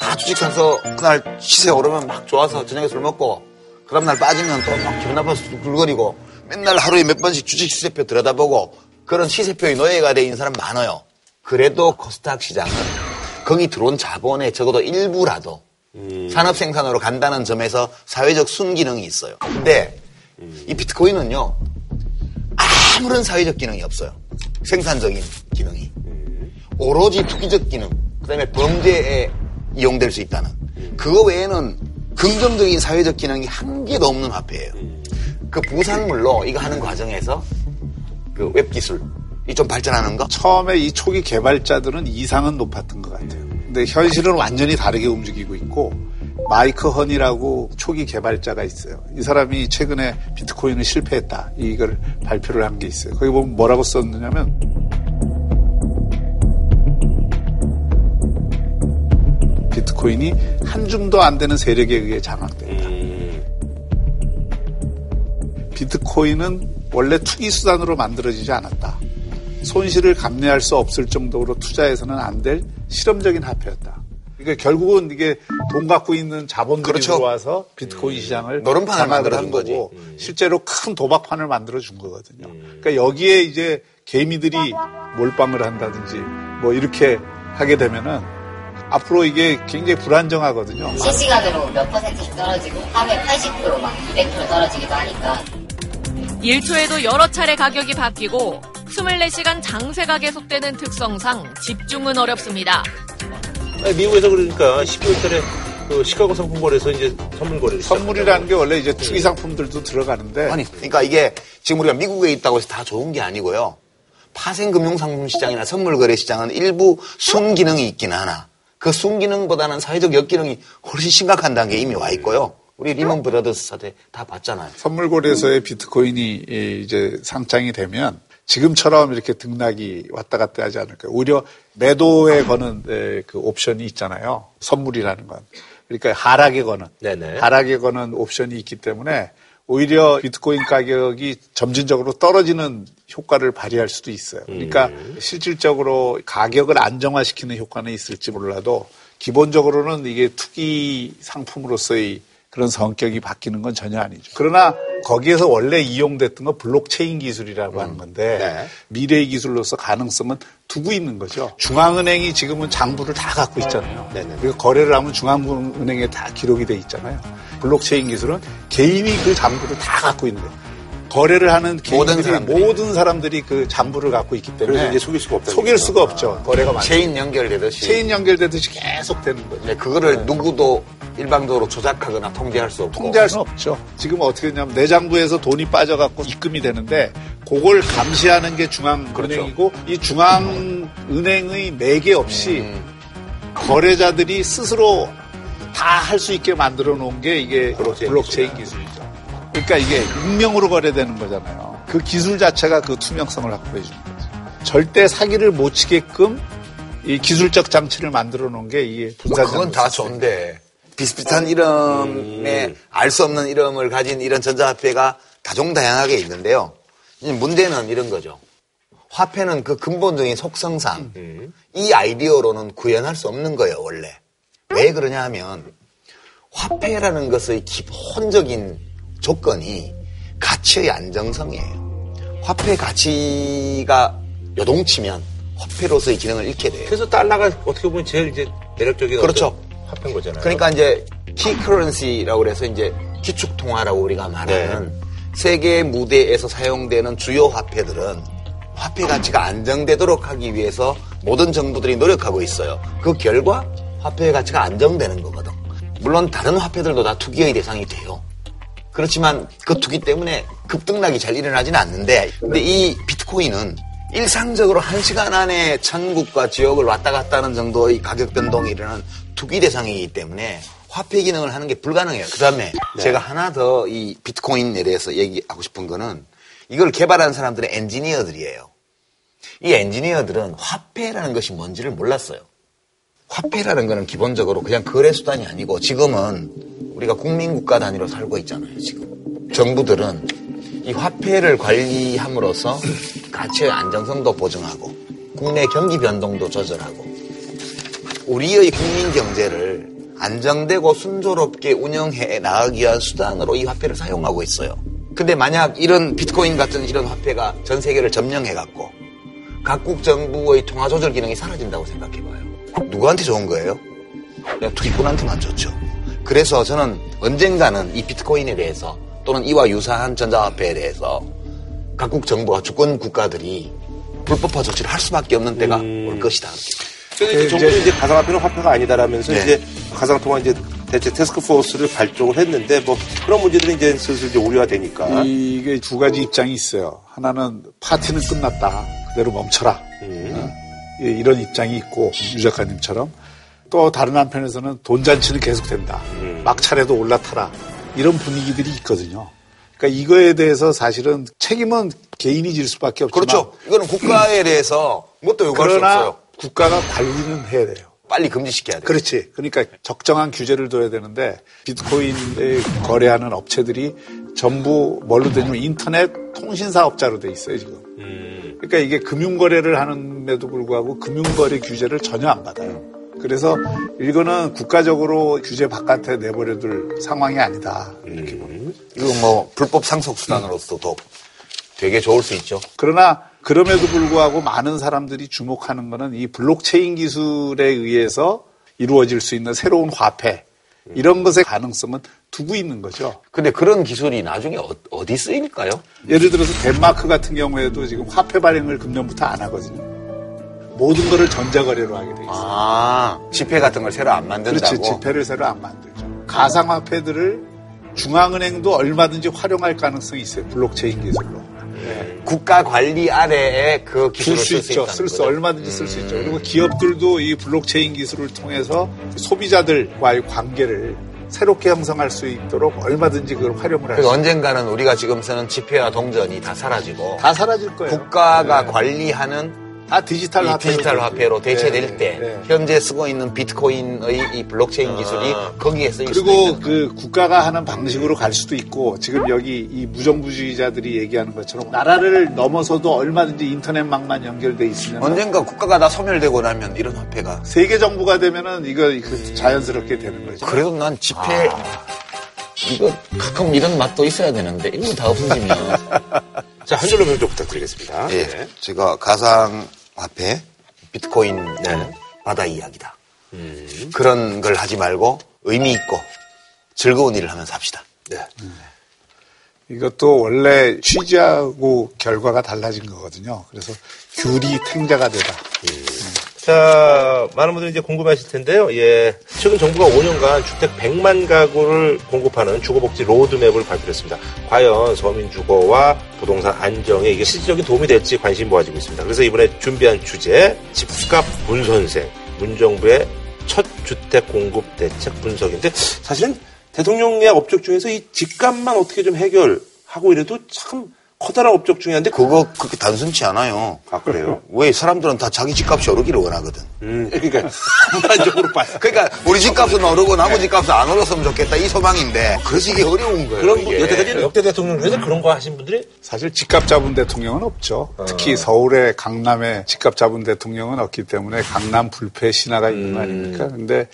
다 주식 사서 그날 시세 오르면 막 좋아서 저녁에 술 먹고 그 다음날 빠지면 또 막 기분 나빠서 굴거리고 맨날 하루에 몇 번씩 주식 시세표 들여다보고 그런 시세표의 노예가 되는 사람 많아요. 그래도 코스닥 시장은 거기 들어온 자본의 적어도 일부라도 음. 산업 생산으로 간다는 점에서 사회적 순기능이 있어요. 근데 음. 이 비트코인은요 아무런 사회적 기능이 없어요. 생산적인 기능이 음. 오로지 투기적 기능, 그 다음에 범죄에 이용될 수 있다는 그거 외에는 긍정적인 사회적 기능이 한 개도 없는 화폐예요. 그 부산물로 이거 하는 과정에서 그 웹기술 이 좀 발전하는 거?
처음에 이 초기 개발자들은 이상은 높았던 것 같아요. 근데 현실은 완전히 다르게 움직이고 있고 마이크 헌이라고 초기 개발자가 있어요. 이 사람이 최근에 비트코인을 실패했다. 이걸 발표를 한 게 있어요. 거기 보면 뭐라고 썼느냐면 비트코인이 한 줌도 안 되는 세력에 의해 장악된다. 음. 비트코인은 원래 투기 수단으로 만들어지지 않았다. 손실을 감내할 수 없을 정도로 투자해서는 안 될 실험적인 화폐였다. 그러니까 결국은 이게 돈 갖고 있는 자본들이 그렇죠. 들어와서 비트코인 시장을
노름판을 만들어 준 거고
음. 실제로 큰 도박판을 만들어 준 거거든요. 음. 그러니까 여기에 이제 개미들이 몰빵을 한다든지 뭐 이렇게 하게 되면은 앞으로 이게 굉장히 불안정하거든요.
실시간으로 몇 퍼센트씩 떨어지고 하루에 80%막 200% 떨어지기도 하니까
1초에도 여러 차례 가격이 바뀌고 24시간 장세가 계속되는 특성상 집중은 어렵습니다.
미국에서 그러니까 12월 달에 그 시카고 상품거래에서 이제 선물 거래를
선물이라는 게 원래 이제 투기 상품들도 들어가는데
아니 그러니까 이게 지금 우리가 미국에 있다고 해서 다 좋은 게 아니고요. 파생 금융 상품 시장이나 선물 거래 시장은 일부 순기능이 있긴 하나 그 순기능보다는 사회적 역기능이 훨씬 심각한 단계에 이미 와 있고요. 우리 리먼 브라더스 사태 다 봤잖아요.
선물 거래소에 비트코인이 이제 상장이 되면 지금처럼 이렇게 등락이 왔다 갔다 하지 않을까요? 오히려 매도에 거는 그 옵션이 있잖아요. 선물이라는 건. 그러니까 하락에 거는. 네네. 하락에 거는 옵션이 있기 때문에 오히려 비트코인 가격이 점진적으로 떨어지는 효과를 발휘할 수도 있어요. 그러니까 음. 실질적으로 가격을 안정화시키는 효과는 있을지 몰라도 기본적으로는 이게 투기 상품으로서의 그런 성격이 바뀌는 건 전혀 아니죠. 그러나 거기에서 원래 이용됐던 건 블록체인 기술이라고 음. 하는 건데 네. 미래의 기술로서 가능성은 두고 있는 거죠. 중앙은행이 지금은 장부를 다 갖고 있잖아요. 네네. 그리고 거래를 하면 중앙은행에 다 기록이 돼 있잖아요. 블록체인 기술은 개인이 그 장부를 다 갖고 있는 거예요. 거래를 하는 모든 사람들이, 모든 사람들이 그 장부를 갖고 있기 때문에
그래서 이제 속일 수가 없다.
속일 수가 없죠. 거래가 많
체인 연결되듯이
체인 연결되듯이 계속 되는 거죠.
네, 그거를 네. 누구도 일방적으로 조작하거나 통제할 수 없고
통제할 수 없죠. 지금 어떻게 되냐면 내 장부에서 돈이 빠져갖고 입금이 되는데 그걸 감시하는 게 중앙은행이고 그렇죠. 이 중앙은행의 매개 없이 음. 거래자들이 스스로 다 할 수 있게 만들어 놓은 게 이게 블록체인, 블록체인 기술이죠. 그러니까 이게 익명으로 거래되는 거잖아요. 그 기술 자체가 그 투명성을 확보해 주는 거죠. 절대 사기를 못 치게끔 이 기술적 장치를 만들어 놓은 게 이게
분산 그건 다 좋은데 비슷비슷한 이름에 음. 알수 없는 이름을 가진 이런 전자화폐가 다종다양하게 있는데요. 문제는 이런 거죠. 화폐는 그 근본적인 속성상 음. 이 아이디어로는 구현할 수 없는 거예요, 원래. 왜 그러냐 하면 화폐라는 것의 기본적인 조건이 가치의 안정성이에요. 화폐 가치가 요동치면 화폐로서의 기능을 잃게 돼요.
그래서 달러가 어떻게 보면 제일 이제 매력적인
그렇죠.
화폐인 거잖아요.
그러니까 이제 키 커런시라고 그래서 이제 기축 통화라고 우리가 말하는 네. 세계 무대에서 사용되는 주요 화폐들은 화폐 가치가 안정되도록 하기 위해서 모든 정부들이 노력하고 있어요. 그 결과 화폐 가치가 안정되는 거거든. 물론 다른 화폐들도 다 투기의 대상이 돼요. 그렇지만 그 투기 때문에 급등락이 잘 일어나지는 않는데 근데 이 비트코인은 일상적으로 한 시간 안에 천국과 지역을 왔다 갔다 하는 정도의 가격 변동이 일어나는 투기 대상이기 때문에 화폐 기능을 하는 게 불가능해요. 그 다음에 네. 제가 하나 더 이 비트코인에 대해서 얘기하고 싶은 거는 이걸 개발한 사람들은 엔지니어들이에요. 이 엔지니어들은 화폐라는 것이 뭔지를 몰랐어요. 화폐라는 거는 기본적으로 그냥 거래 수단이 아니고 지금은 우리가 국민국가 단위로 살고 있잖아요, 지금. 정부들은 이 화폐를 관리함으로써 가치의 안정성도 보증하고 국내 경기 변동도 조절하고 우리의 국민 경제를 안정되고 순조롭게 운영해 나가기 위한 수단으로 이 화폐를 사용하고 있어요. 근데 만약 이런 비트코인 같은 이런 화폐가 전 세계를 점령해 갖고 각국 정부의 통화 조절 기능이 사라진다고 생각해 봐요. 누구한테 좋은 거예요? 그냥 투기꾼한테만 좋죠. 그래서 저는 언젠가는 이 비트코인에 대해서 또는 이와 유사한 전자화폐에 대해서 각국 정부와 주권 국가들이 불법화 조치를 할 수밖에 없는 때가 음... 올 것이다.
그래서 이제 정부는 이제 가상화폐는 화폐가 아니다라면서 네. 이제 가상통화 이제 대체 테스크포스를 발족을 했는데 뭐 그런 문제들이 이제 슬슬 이제 오류화되니까
이게 두 가지 입장이 있어요. 하나는 파티는 끝났다. 그대로 멈춰라. 음. 어? 이런 입장이 있고 유 작가님처럼 또 다른 한편에서는 돈 잔치는 계속된다. 음. 막차례도 올라타라. 이런 분위기들이 있거든요. 그러니까 이거에 대해서 사실은 책임은 개인이 질 수밖에 없지만
그렇죠. 이거는 국가에 대해서 뭣도 요구할 수 없어요.
국가가 관리는 해야 돼요.
빨리 금지시켜야 돼요.
그렇지. 그러니까 적정한 규제를 둬야 되는데 비트코인에 거래하는 업체들이 전부 뭘로 되냐면 인터넷 통신 사업자로 돼 있어요 지금. 음. 그러니까 이게 금융 거래를 하는데도 불구하고 금융 거래 규제를 전혀 안 받아요. 그래서 이거는 국가적으로 규제 바깥에 내버려둘 상황이 아니다. 이렇게 음. 보는 거죠.
이건 뭐 불법 상속 수단으로서도 되게 좋을 수 있죠.
그러나 그럼에도 불구하고 많은 사람들이 주목하는 것은 이 블록체인 기술에 의해서 이루어질 수 있는 새로운 화폐 이런 것의 가능성은 두고 있는 거죠.
근데 그런 기술이 나중에 어, 디 쓰일까요?
예를 들어서 덴마크 같은 경우에도 지금 화폐 발행을 금년부터 안 하거든요. 모든 거를 전자거래로 하게 돼 있어요.
아, 지폐 같은 걸 새로 안 만든다고?
그렇지, 지폐를 새로 안 만들죠. 가상화폐들을 중앙은행도 얼마든지 활용할 가능성이 있어요. 블록체인 기술로.
네. 국가 관리 아래에 그 기술을
쓸수 있죠. 쓸 수 얼마든지 쓸 수 있죠. 그리고 기업들도 이 블록체인 기술을 통해서 소비자들과의 관계를 새롭게 형성할 수 있도록 얼마든지 그걸 활용을 할수
있어요. 언젠가는 우리가 지금 쓰는 지폐와 동전이 다 사라지고
다 사라질 거예요.
국가가 네. 관리하는
다 디지털 화폐로,
디지털 화폐로 대체될 네, 때 네. 현재 쓰고 있는 비트코인의 이 블록체인 아. 기술이 거기에 쓰일
그리고 그 국가가 하는 방식으로 갈 수도 있고 지금 여기 이 무정부주의자들이 얘기하는 것처럼 나라를 넘어서도 얼마든지 인터넷망만 연결돼 있으면
언젠가 국가가 다 소멸되고 나면 이런 화폐가
세계 정부가 되면은 이거 그 자연스럽게 되는 거죠.
그래도 난 지폐 아. 이거 가끔 이런 맛도 있어야 되는데 이거 다 없어지면
자, 한 줄로 평좀 부탁드리겠습니다.
예. 네. 제가 가상 화폐, 비트코인 네. 바다 이야기다. 음. 그런 걸 하지 말고 의미 있고 즐거운 일을 하면서 합시다. 네. 음.
이것도 원래 취지하고 결과가 달라진 거거든요. 그래서 귤이 탱자가 되다. 음.
자, 많은 분들이 이제 궁금하실 텐데요. 예. 최근 정부가 5년간 주택 100만 가구를 공급하는 주거복지 로드맵을 발표했습니다. 과연 서민 주거와 부동산 안정에 이게 실질적인 도움이 될지 관심이 모아지고 있습니다. 그래서 이번에 준비한 주제, 집값 문선생, 문정부의 첫 주택 공급 대책 분석인데 사실은 대통령의 업적 중에서 이 집값만 어떻게 좀 해결하고 이래도 참 커다란 업적 중에 한데
그거 그렇게 단순치 않아요.
아 그래요?
왜 사람들은 다 자기 집값이 오르기를 원하거든.
음, 그러니까 전반적으로 봤어.
그러니까 우리 집값은 오르고 나머지 집값은 안 오르었으면 좋겠다 이 소망인데 그래서 이게 어려운 거예요.
그런 분 여태까지 역대 대통령 중에서 그런 거 하신 분들이
사실 집값 잡은 대통령은 없죠. 어. 특히 서울의 강남에 집값 잡은 대통령은 없기 때문에 강남 불패 신화가 있는 거 음. 아닙니까? 근데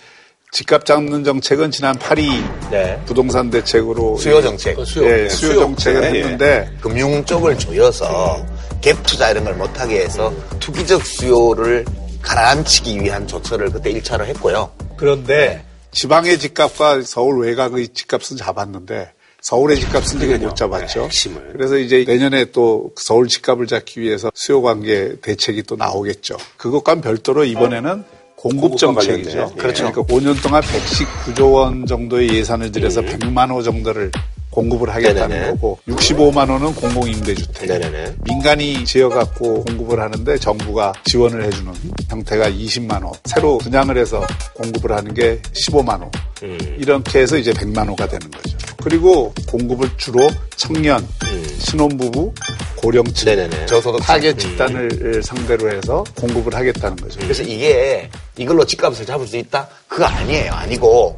집값 잡는 정책은 지난 8위 네. 부동산 대책으로
수요 정책,
예, 수요, 예, 수요, 정책을 예. 했는데
금융 쪽을 조여서 갭 투자 이런 걸 못하게 해서 투기적 수요를 가라앉히기 위한 조처를 그때 1차로 했고요.
그런데 네. 지방의 집값과 서울 외곽의 집값은 잡았는데 서울의 집값은 지금 못 잡았죠. 네, 그래서 이제 내년에 또 서울 집값을 잡기 위해서 수요 관계 대책이 또 나오겠죠. 그것과 별도로 이번에는 공급 정책이죠. 그렇죠. 그러니까 5년 동안 119조 원 정도의 예산을 들여서 음. 100만 호 정도를 공급을 하겠다는 네네네. 거고 65만 원은 공공임대주택 네네네. 민간이 지어갖고 공급을 하는데 정부가 지원을 해주는 형태가 20만 호 새로 분양을 해서 공급을 하는 게 15만 호 음. 이렇게 해서 이제 100만 호가 되는 거죠. 그리고 공급을 주로 청년, 음. 신혼부부, 고령층, 네네네. 저소득 타겟 집단을 음. 상대로 해서 공급을 하겠다는 거죠.
그래서 이게 이걸로 집값을 잡을 수 있다? 그거 아니에요. 아니고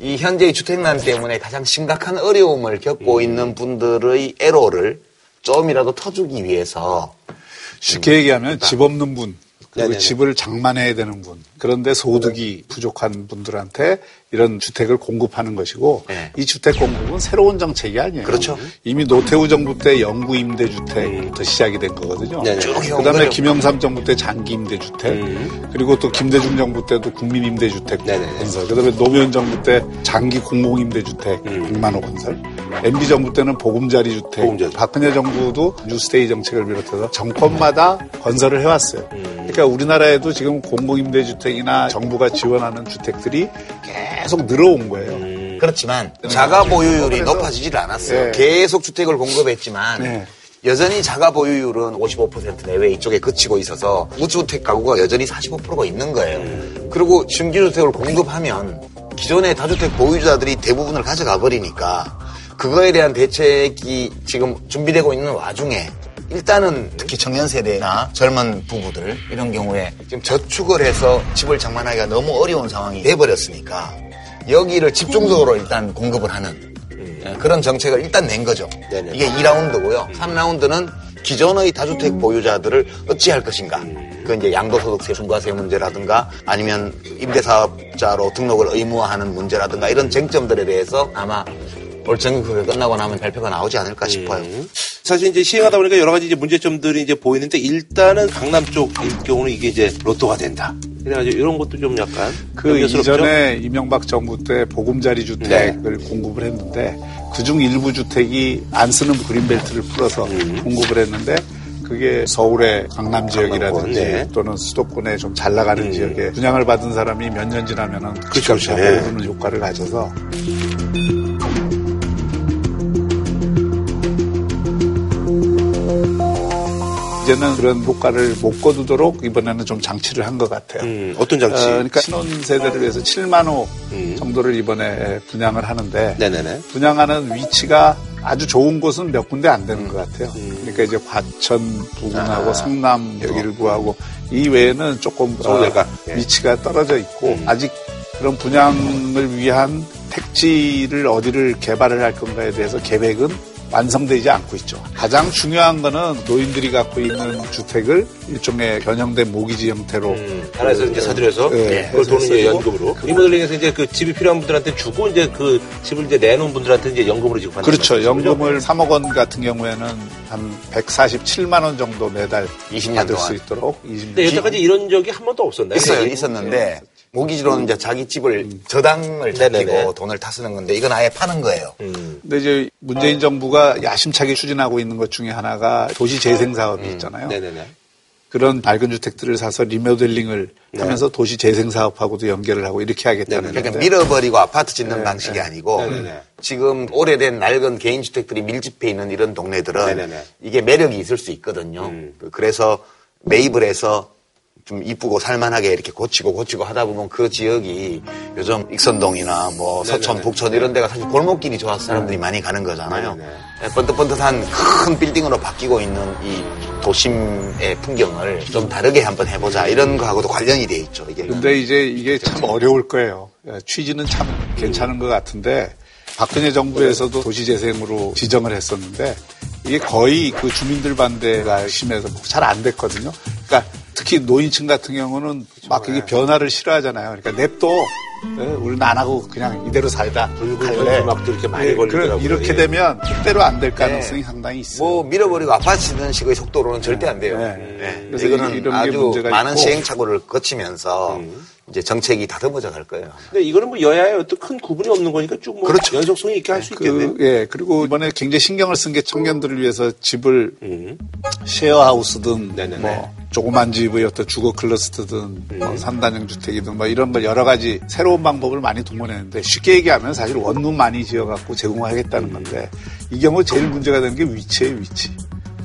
이 현재의 주택난 때문에 가장 심각한 어려움을 겪고 음. 있는 분들의 애로를 좀이라도 터주기 위해서
쉽게 얘기하면 집 없는 분, 그리고 집을 장만해야 되는 분, 그런데 소득이 부족한 분들한테 이런 주택을 공급하는 것이고 네. 이 주택 공급은 새로운 정책이 아니에요.
그렇죠.
이미 노태우 정부 때 영구 임대 주택부터 음. 시작이 된 거거든요. 그다음에 김영삼 정부 때 장기 임대 주택, 음. 그리고 또 김대중 정부 때도 국민 임대 주택 건설, 그다음에 노무현 정부 때 장기 공공 임대 주택 음. 100만 호 건설, MB 정부 때는 보금자리 주택, 보금자리. 박근혜 정부도 뉴스테이 정책을 비롯해서 정권마다 건설을 해왔어요. 음. 그러니까 우리나라에도 지금 공공 임대주택이나 정부가 지원하는 주택들이 계속 늘어온 거예요. 음.
그렇지만 자가 보유율이 높아지질 않았어요. 네. 계속 주택을 공급했지만 네. 여전히 자가 보유율은 55% 내외 이쪽에 그치고 있어서 무주택 가구가 여전히 45%가 있는 거예요. 음. 그리고 신규주택을 공급하면 기존의 다주택 보유자들이 대부분을 가져가 버리니까 그거에 대한 대책이 지금 준비되고 있는 와중에 일단은 특히 청년 세대나 젊은 부부들 이런 경우에 지금 저축을 해서 집을 장만하기가 너무 어려운 상황이 돼버렸으니까 여기를 집중적으로 일단 공급을 하는 예, 그런 정책을 일단 낸 거죠. 네네. 이게 2라운드고요. 3라운드는 기존의 다주택 보유자들을 어찌할 것인가. 그 이제 양도소득세 중과세 문제라든가 아니면 임대사업자로 등록을 의무화하는 문제라든가 이런 쟁점들에 대해서 아마 올 정기국회 끝나고 나면 발표가 나오지 않을까 음. 싶어요.
사실 이제 시행하다 보니까 여러 가지 이제 문제점들이 이제 보이는데 일단은 강남 쪽일 경우는 이게 이제 로또가 된다. 그래가지고 이런 것도 좀 약간
그 이전에 이명박 정부 때 보금자리 주택을 네. 공급을 했는데 그중 일부 주택이 안 쓰는 그린벨트를 풀어서 음. 공급을 했는데 그게 서울의 강남 지역이라든지
네.
또는 수도권에 좀 잘 나가는
음.
지역에 분양을 받은 사람이 몇 년 지나면은 그
그렇죠,
집값이
네.
오르는 효과를 가져서 이제는 그런 효과를 못 거두도록 이번에는 좀 장치를 한 것 같아요.
음, 어떤 장치?
어, 그러니까 신혼 세대를 위해서 7만 호
음.
정도를 이번에 분양을 하는데
네네네.
분양하는 위치가 아주 좋은 곳은 몇 군데 안 되는 것 같아요.
음.
그러니까 이제 과천 부근하고
아.
성남 여기 일부하고 이 외에는 조금
서울대가.
어,
예.
위치가 떨어져 있고
음.
아직 그런 분양을 위한 택지를 어디를 개발을 할 건가에 대해서 계획은 완성되지 않고 있죠. 가장 중요한 거는 노인들이 갖고 있는 주택을 일종의 변형된 모기지 형태로
음, 하나에서 이제 사들여서
네,
그걸 돈은 이제 연금으로 리모델링해서 이제 그 집이 필요한 분들한테 주고 이제 그 집을 이제 내놓은 분들한테 이제 연금으로 지금 받는
그렇죠. 연금을 3억 원 같은 경우에는 한 147만 원 정도 매달
20년
받을
동안.
수 있도록 20년.
근데 여태까지 이런 적이 한 번도 없었나요?
있어요,
네.
있었는데 모기지로는 이제 자기 집을 저당을
네네네.
잡히고 돈을 타 쓰는 건데 이건 아예 파는 거예요.
음.
근데 이제 문재인 정부가 야심차게 추진하고 있는 것 중에 하나가 도시 재생 사업이 있잖아요.
네네네.
그런 밝은 주택들을 사서 리모델링을
네.
하면서 도시 재생 사업하고도 연결을 하고 이렇게 하겠다는
네네네.
그러니까 밀어버리고 아파트 짓는
네,
방식이
네.
아니고
네네네.
지금 오래된 낡은 개인 주택들이 밀집해 있는 이런 동네들은
네네네.
이게 매력이 있을 수 있거든요.
음.
그래서 매입을 해서 좀 이쁘고 살만하게 이렇게 고치고 고치고 하다 보면 그 지역이 요즘 익선동이나 뭐 서천,
네네네.
북천 이런 데가 사실 골목길이 좋아서 사람들이 많이 가는 거잖아요.
네네네.
네, 번뜩번뜩한 큰 빌딩으로 바뀌고 있는 이 도심의 풍경을 좀 다르게 한번 해보자 이런 거하고도 관련이 돼 있죠. 이게
근데 이제 이게 참 어려울 거예요. 예, 취지는 참 괜찮은 것 같은데 박근혜 정부에서도 도시재생으로 지정을 했었는데 이게 거의 그 주민들 반대가 심해서 잘 안 됐거든요. 그러니까 특히 노인층 같은 경우는 막 그게 변화를 싫어하잖아요. 그러니까 냅둬. 예, 우리는 안 하고 그냥 이대로 살다 갈래.
연두막도 이렇게 많이
예,
걸리더라고요.
이렇게
예.
되면 뜻대로 안 될 가능성이 상당히 있어요.
뭐 밀어버리고 아파트 짓는 식의 속도로는 절대 안 돼요.
네.
네.
그래서
이거는 아주 많은
있고.
시행착오를 거치면서 이제 정책이 다듬어져 갈 거예요.
근데 이거는 뭐 여야의 어떤 큰 구분이 없는 거니까 쭉뭐
그렇죠.
연속성이 있게 할 수 있겠네요.
그, 예, 그리고 이번에 굉장히 신경을 쓴 게 청년들을 위해서 집을
음.
쉐어하우스든
네네네.
뭐 조그만 집의 어떤 주거 클러스터든 뭐 3단형 주택이든 뭐 이런 걸 여러 가지 새로운 방법을 많이 동원했는데 쉽게 얘기하면 사실 원룸 많이 지어갖고 제공하겠다는 건데 이 경우 제일 문제가 되는 게 위치예요, 위치.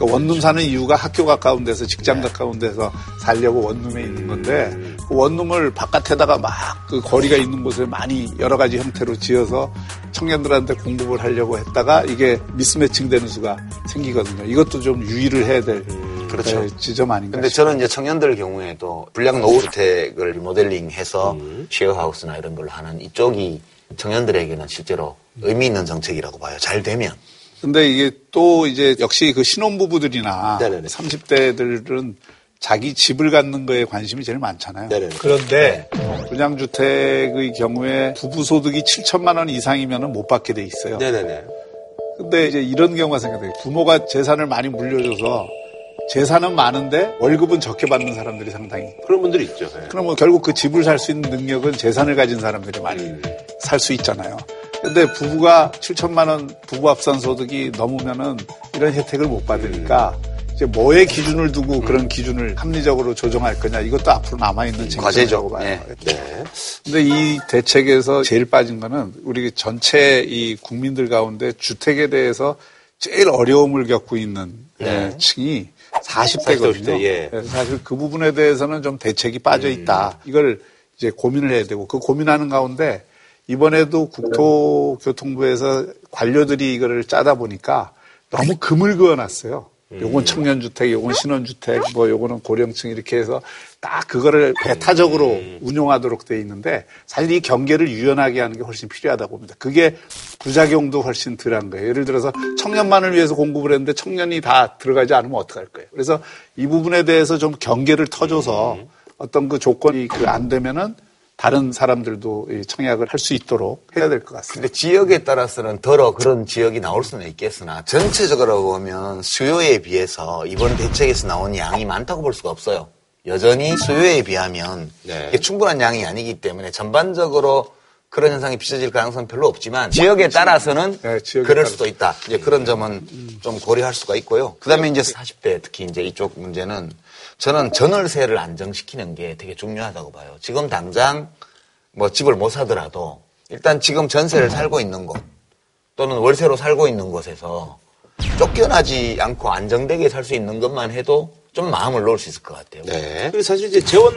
그러니까 원룸 사는 이유가 학교 가까운 데서 직장 가까운 데서 살려고 원룸에 있는 건데 그 원룸을 바깥에다가 막 그 거리가 있는 곳에 많이 여러 가지 형태로 지어서 청년들한테 공급을 하려고 했다가 이게 미스매칭 되는 수가 생기거든요. 이것도 좀 유의를 해야 될
그렇죠.
예, 지점 아닌가
근데
싶어요.
저는 이제 청년들 경우에도 불량 노후주택을 리모델링해서 쉐어하우스나 이런 걸로 하는 이쪽이 청년들에게는 실제로 의미 있는 정책이라고 봐요. 잘 되면.
근데 이게 또 이제 역시 그 신혼부부들이나
네네네.
30대들은 자기 집을 갖는 거에 관심이 제일 많잖아요.
네네네.
그런데 분양주택의 경우에 부부 소득이 7천만 원 이상이면 못 받게 돼 있어요.
네네네.
근데 이제 이런 경우가 생겨요. 부모가 재산을 많이 물려줘서 재산은 많은데 월급은 적게 받는 사람들이 상당히.
그런 분들이 있죠. 예.
그러면 결국 그 집을 살 수 있는 능력은 재산을 가진 사람들이 많이
음.
살수 있잖아요. 근데 부부가 7천만 원 부부 합산 소득이 넘으면은 이런 혜택을 못 받으니까 이제 뭐의 기준을 두고 그런 기준을 합리적으로 조정할 거냐 이것도 앞으로 남아 있는 쟁점이라고
과제죠.
봐요.
네.
네.
근데 이 대책에서 제일 빠진 거는 우리 전체 이 국민들 가운데 주택에 대해서 제일 어려움을 겪고 있는 예, 층이 40대거든요.
40대, 예.
사실 그 부분에 대해서는 좀 대책이 빠져 있다. 이걸 이제 고민을 해야 되고 그 고민하는 가운데 이번에도 국토교통부에서 관료들이 이거를 짜다 보니까 너무 금을 그어놨어요. 요건 청년주택, 요건 신혼주택, 뭐 요거는 고령층 이렇게 해서 딱 그거를 배타적으로 운용하도록 돼 있는데 사실 이 경계를 유연하게 하는 게 훨씬 필요하다고 봅니다. 그게 부작용도 훨씬 덜한 거예요. 예를 들어서 청년만을 위해서 공급을 했는데 청년이 다 들어가지 않으면 어떡할 거예요. 그래서 이 부분에 대해서 좀 경계를 터줘서 어떤 그 조건이 그 안 되면은 다른 사람들도 이 청약을 할 수 있도록 해야 될 것 같습니다.
근데 지역에 따라서는 더러 그런 지역이 나올 수는 있겠으나 전체적으로 보면 수요에 비해서 이번 대책에서 나온 양이 많다고 볼 수가 없어요. 여전히 수요에 비하면
네.
이게 충분한 양이 아니기 때문에 전반적으로 그런 현상이 빚어질 가능성은 별로 없지만 지역에 따라서는
네, 지역에
그럴
따라서.
수도 있다. 이제 그런 점은 좀 고려할 수가 있고요. 그다음에 이제 40대 특히 이제 이쪽 문제는 저는 전월세를 안정시키는 게 되게 중요하다고 봐요. 지금 당장 뭐 집을 못 사더라도 일단 지금 전세를 살고 있는 곳 또는 월세로 살고 있는 곳에서 쫓겨나지 않고 안정되게 살 수 있는 것만 해도 좀 마음을 놓을 수 있을 것 같아요.
네. 그리고 사실 이제 재원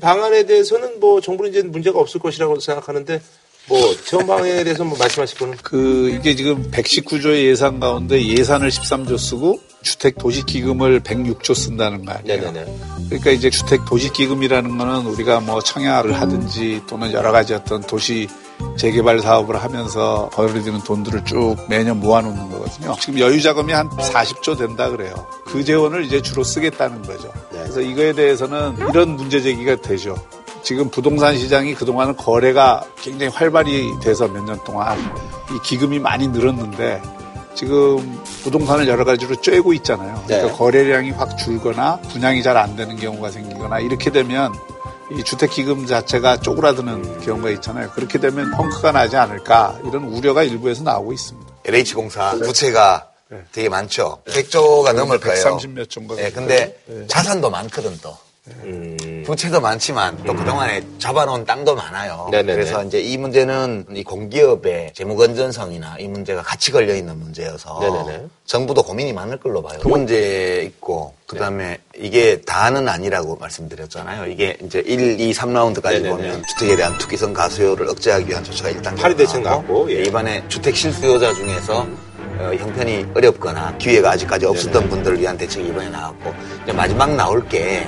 방안에 대해서는 뭐 정부는 이제 문제가 없을 것이라고 생각하는데 뭐 재원 방안에 대해서 뭐 말씀하실 거는
그 이게 지금 119조의 예산 가운데 예산을 13조 쓰고 주택 도시 기금을 106조 쓴다는 거 아니에요.
네네네.
그러니까 이제 주택 도시 기금이라는 거는 우리가 뭐 청약을 하든지 또는 여러 가지 어떤 도시 재개발 사업을 하면서 벌어들이는 돈들을 쭉 매년 모아놓는 거거든요. 지금 여유 자금이 한 40조 된다 그래요. 그 재원을 이제 주로 쓰겠다는 거죠. 그래서 이거에 대해서는 이런 문제 제기가 되죠. 지금 부동산 시장이 그동안은 거래가 굉장히 활발히 돼서 몇 년 동안 이 기금이 많이 늘었는데 지금 부동산을 여러 가지로 쬐고 있잖아요. 그러니까
네.
거래량이 확 줄거나 분양이 잘 안 되는 경우가 생기거나 이렇게 되면 이 주택 기금 자체가 쪼그라드는 경우가 있잖아요. 그렇게 되면 펑크가 나지 않을까 이런 우려가 일부에서 나오고 있습니다.
LH공사 부채가 되게 많죠. 100조가 넘을 거예요.
130몇 조인가
네, 근데.
네.
자산도 많거든 또.
음.
부채도 많지만 또 그동안에 잡아놓은 땅도 많아요.
네네네.
그래서 이제 이 문제는 이 공기업의 재무 건전성이나 이 문제가 같이 걸려 있는 문제여서
네네네.
정부도 고민이 많을 걸로 봐요. 그 문제 있고 그다음에 이게 다는 아니라고 말씀드렸잖아요. 이게 이제 1, 2, 3라운드까지
네네네.
보면 주택에 대한 투기성 가수요를 억제하기 위한 조처가 일단
파리 대책 나왔고, 예.
이번에 주택 실수요자 중에서 어, 형편이 어렵거나 기회가 아직까지 없었던 분들을 위한 대책이 이번에 나왔고 이제 마지막 나올 게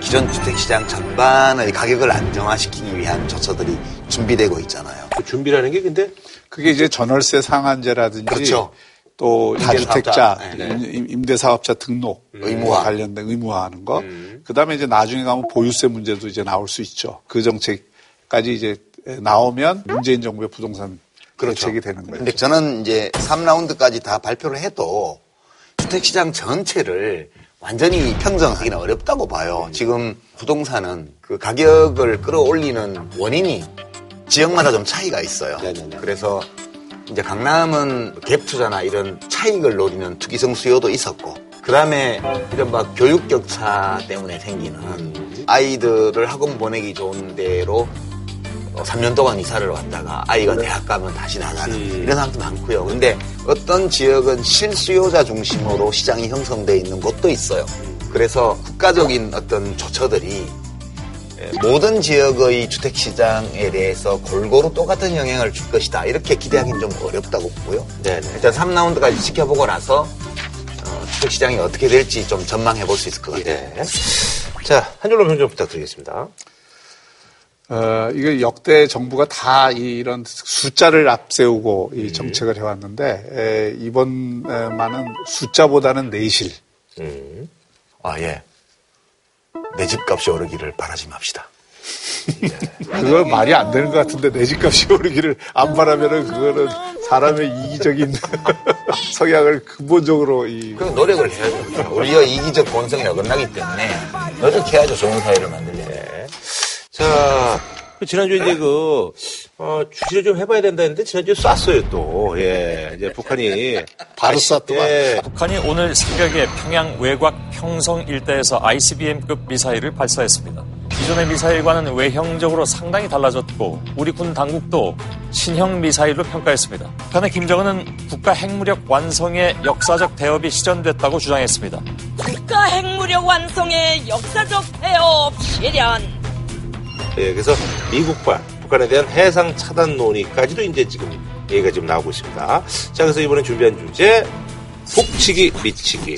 기존 주택시장 전반의 가격을 안정화시키기 위한 조처들이 준비되고 있잖아요.
그 준비라는 게 근데
그게 이제 전월세 상한제라든지
그렇죠.
또. 다주택자
네.
임- 임대사업자 등록
의무화.
관련된 의무화하는 거. 그다음에 이제 나중에 가면 보유세 문제도 이제 나올 수 있죠. 그 정책까지 이제 나오면 문재인 정부의 부동산 대책이 되는 거예요.
근데 저는 이제 3라운드까지 다 발표를 해도 주택시장 전체를 완전히 평정하기는 어렵다고 봐요. 지금 부동산은 그 가격을 끌어올리는 원인이 지역마다 좀 차이가 있어요.
네네네.
그래서 이제 강남은 갭 투자나 이런 차익을 노리는 투기성 수요도 있었고, 그 다음에 이른바 교육 격차 때문에 생기는 아이들을 학원 보내기 좋은 데로 어, 3년 동안 이사를 왔다가 아이가 대학 가면 다시 나가는 이런 상황도 많고요. 근데 어떤 지역은 실수요자 중심으로 시장이 형성돼 있는 곳도 있어요. 그래서 국가적인 어떤 조처들이 예, 모든 지역의 주택 시장에 대해서 골고루 똑같은 영향을 줄 것이다. 이렇게 기대하기는 좀 어렵다고 보고요.
네네.
일단 3라운드까지 지켜보고 나서 어, 주택 시장이 어떻게 될지 좀 전망해 볼 수 있을 것 같아요.
네. 자, 한 줄로 평좀 부탁드리겠습니다.
어, 이게 역대 정부가 다 이런 숫자를 앞세우고 이 정책을 해왔는데 에, 이번만은 숫자보다는 내실.
음.
아, 예. 내 집값이 오르기를 바라지 맙시다.
그거 말이 안 되는 것 같은데 내 집값이 오르기를 안 바라면은 그거는 사람의 이기적인 성향을 근본적으로
이그 노력을 해야죠. 우리가 이기적 본성이 어긋나기 때문에 노력해야죠. 좋은 사회를 만들려면.
자, 그 지난주에 이제 그, 어, 주시를 좀 해봐야 된다 했는데 지난주에 쐈어요 또. 예. 이제 북한이.
바로 쐈더만.
예.
북한이 오늘 새벽에 평양 외곽 평성 일대에서 ICBM급 미사일을 발사했습니다. 기존의 미사일과는 외형적으로 상당히 달라졌고 우리 군 당국도 신형 미사일로 평가했습니다. 북한의 김정은은 국가 핵무력 완성의 역사적 대업이 시전됐다고 주장했습니다.
국가 핵무력 완성의 역사적 해업 실현.
예, 그래서 미국발 북한에 대한 해상 차단 논의까지도 이제 지금 얘기가 지금 나오고 있습니다. 자, 그래서 이번에 준비한 주제 북치기 미치기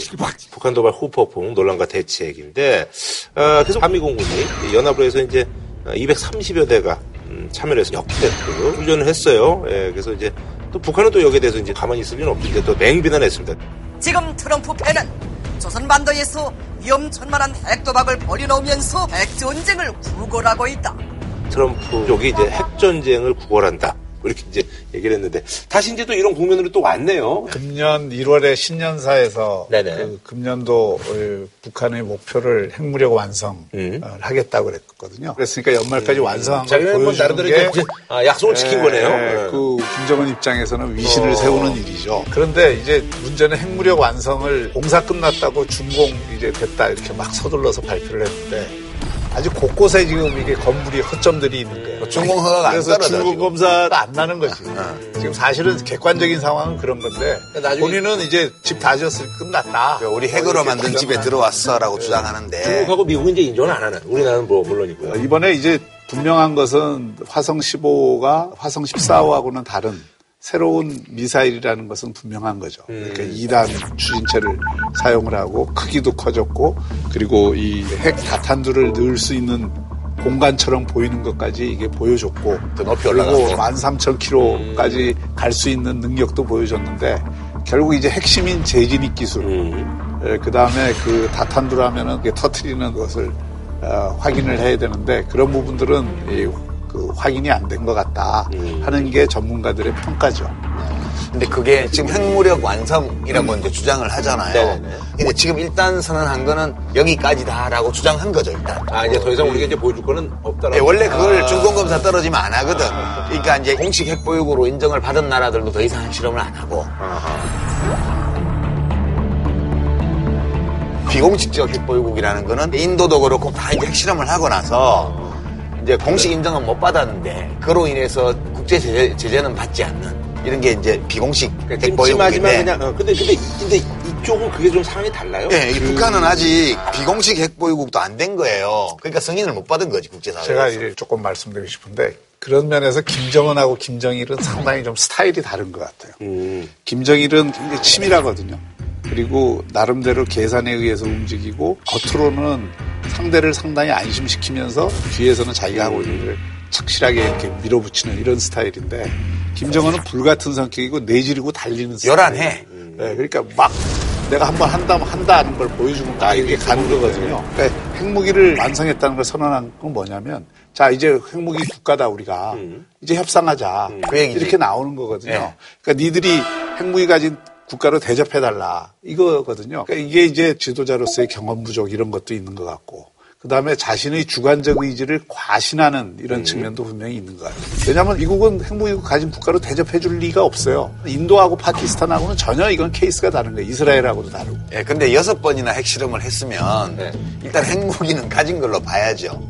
북한 도발 후폭풍 논란과 대책인데 어, 그래서 한미공군이 연합으로 해서 이제 230여 대가 음, 참여를 해서 역대급 훈련을 했어요. 예, 그래서 이제 또 북한은 또 여기에 대해서 이제 가만히 있을 리는 없는데 또 맹비난했습니다.
지금 트럼프 패는 조선반도에서 위험천만한 핵도박을 벌여놓으면서 핵전쟁을 구걸하고 있다.
트럼프 쪽이 이제 핵전쟁을 구걸한다. 뭐 이렇게 이제 얘기를 했는데 다시 이제 또 이런 국면으로 또 왔네요.
금년 1월에 신년사에서. 그 금년도 어, 북한의 목표를 핵무력 완성을
음.
하겠다고 그랬거든요. 그랬으니까 연말까지 완성한
걸뭐
보여주는
나름대로
게
이제 아, 약속을 지킨
예,
거네요.
예,
예.
그 김정은 입장에서는 위신을
어.
세우는 일이죠. 그런데 이제 문제는 핵무력 완성을 공사 끝났다고 준공 이제 됐다 이렇게 막 서둘러서 발표를 했는데 아주 곳곳에 지금 이게 건물이 허점들이 있는 거예요.
준공 허가가 안
그래서
지금.
검사가 안 나는 거지. 지금 사실은 객관적인 상황은 그런 건데
나중에-
본인은 이제 집 다 지었을 때 끝났다.
그러니까 우리 핵으로 만든 집에 들어왔어라고 주장하는데
중국하고 미국은 이제 인정을 안 하는. 우리나라는 뭐 물론이고요.
어, 이번에 이제 분명한 것은 화성 15가 화성 14호하고는 다른 새로운 미사일이라는 것은 분명한 거죠. 그러니까 2단 추진체를 사용을 하고 크기도 커졌고 그리고 이 핵 다탄두를 넣을 수 있는 공간처럼 보이는 것까지 이게 보여줬고
더 높이
그리고
올라가고
13,000km까지 갈수 있는 능력도 보여줬는데 결국 이제 핵심인 재진입 기술. 그 다음에 그 다탄두라면은 터트리는 것을 어, 확인을 해야 되는데 그런 부분들은 이, 그 확인이 안 된 것 같다 하는 게 전문가들의 평가죠.
근데 그게 지금 핵무력 완성이라고 이제 주장을 하잖아요.
네네네.
근데 지금 일단 선언한 거는 여기까지다라고 주장한 거죠, 일단.
아, 이제 더 이상 우리가 이제 보여줄 거는 없다라고.
예, 원래 그걸
아.
준공검사 떨어지면 안 하거든. 그러니까 이제 공식 핵보유국으로 인정을 받은 나라들도 더 이상 핵실험을 안 하고. 비공식적 핵보유국이라는 거는 인도도 그렇고 다 이제 핵실험을 하고 나서 이제 공식 인정은 못 받았는데 그로 인해서 국제 제재, 제재는 받지 않는 이런 게 이제 비공식
찜찜하지만
핵보유국인데
그냥, 어, 근데, 근데, 근데 이쪽은 그게 좀 상황이 달라요?
예, 이 북한은 아직 비공식 핵보유국도 안 된 거예요. 그러니까 승인을 못 받은 거지 국제사회에서.
제가 이제 조금 말씀드리고 싶은데 그런 면에서 김정은하고 김정일은 상당히 좀 스타일이 다른 것 같아요.
음.
김정일은 굉장히 치밀하거든요. 그리고 나름대로 계산에 의해서 움직이고 겉으로는 상대를 상당히 안심시키면서 뒤에서는 자기가 하고 있는 일을 착실하게 이렇게 밀어붙이는 이런 스타일인데 김정은은 불 같은 성격이고 내지르고 달리는 스타일.
요란해.
네, 그러니까 막 내가 한번 한다면 한다는 걸 보여주고 딱 이렇게 가는 거거든요. 그러니까 핵무기를 완성했다는 걸 선언한 건 뭐냐면 자 이제 핵무기 국가다 우리가 이제 협상하자
그 얘기지.
이렇게 나오는 거거든요.
네.
그러니까 니들이 핵무기 가진 국가로 대접해달라 이거거든요. 그러니까 이게 이제 지도자로서의 경험 부족 이런 것도 있는 것 같고 그 다음에 자신의 주관적 의지를 과신하는 이런 측면도 분명히 있는 것 같아요. 왜냐하면 미국은 핵무기 가진 국가로 대접해 줄 리가 없어요. 인도하고 파키스탄하고는 전혀 이건 케이스가 다른 거예요. 이스라엘하고도 다르고.
예, 근데 여섯 번이나 핵실험을 했으면
네.
일단 핵무기는 가진 걸로 봐야죠.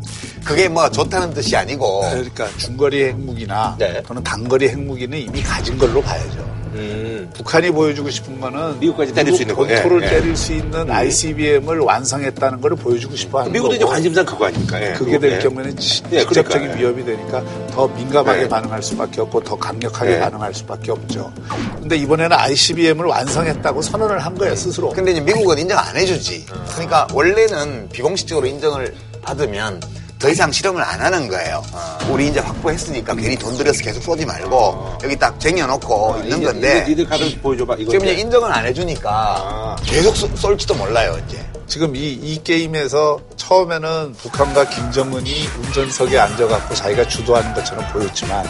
그게 뭐 좋다는 뜻이 아니고
그러니까 중거리 핵무기나
네.
또는 단거리 핵무기는 이미 가진 걸로 봐야죠.
음.
북한이 보여주고 싶은 거는
미국까지 때릴 수 있는 거.
본토를
예, 예.
때릴 수 있는 ICBM을 완성했다는 걸 보여주고 싶어 하는
미국도 이제
거고.
관심사는 그거 아닙니까? 예.
그게 될
예.
경우에는 지-
예,
직접적인
그러니까, 예.
위협이 되니까 더 민감하게
네.
반응할 수밖에 없고 더 강력하게
네.
반응할 수밖에 없죠. 근데 이번에는 ICBM을 완성했다고 선언을 한 거예요 스스로.
근데 이제 미국은 인정 안 해주지. 그러니까 원래는 비공식적으로 인정을 받으면 더 이상 실험을 안 하는 거예요. 우리 이제 확보했으니까 괜히 돈 들여서 계속 쏘지 말고 여기 딱 쟁여놓고 있는
이제-
건데
니들 가서 보여줘봐. 이거
지금 이제 인정을 안 해주니까 계속 쏠- 쏠지도 몰라요 이제.
지금 이, 이 게임에서 처음에는 북한과 김정은이 운전석에 앉아갖고 자기가 주도하는 것처럼 보였지만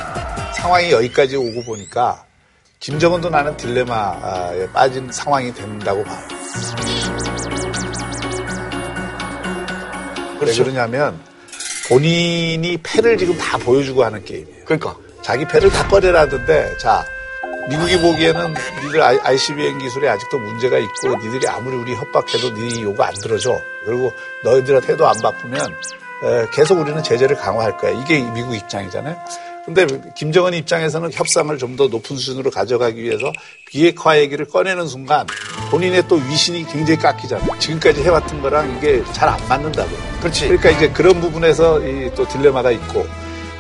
상황이 여기까지 오고 보니까 김정은도 나는 딜레마에 빠진 상황이 된다고 봐요. 왜 그러냐면 본인이 패를 지금 다 보여주고 하는 게임이에요.
그러니까
자기 패를 다 꺼내라던데 자 미국이 보기에는 니들 ICBM 기술에 아직도 문제가 있고 니들이 아무리 우리 협박해도 니 요구 안 들어줘. 그리고 너희들한테 해도 안 바쁘면 에, 계속 우리는 제재를 강화할 거야. 이게 미국 입장이잖아요. 근데 김정은 입장에서는 협상을 좀 더 높은 수준으로 가져가기 위해서 비핵화 얘기를 꺼내는 순간 본인의 또 위신이 굉장히 깎이잖아요. 지금까지 해왔던 거랑 이게 잘 안 맞는다고요.
그렇지.
그러니까 이제 그런 부분에서 이또 딜레마가 있고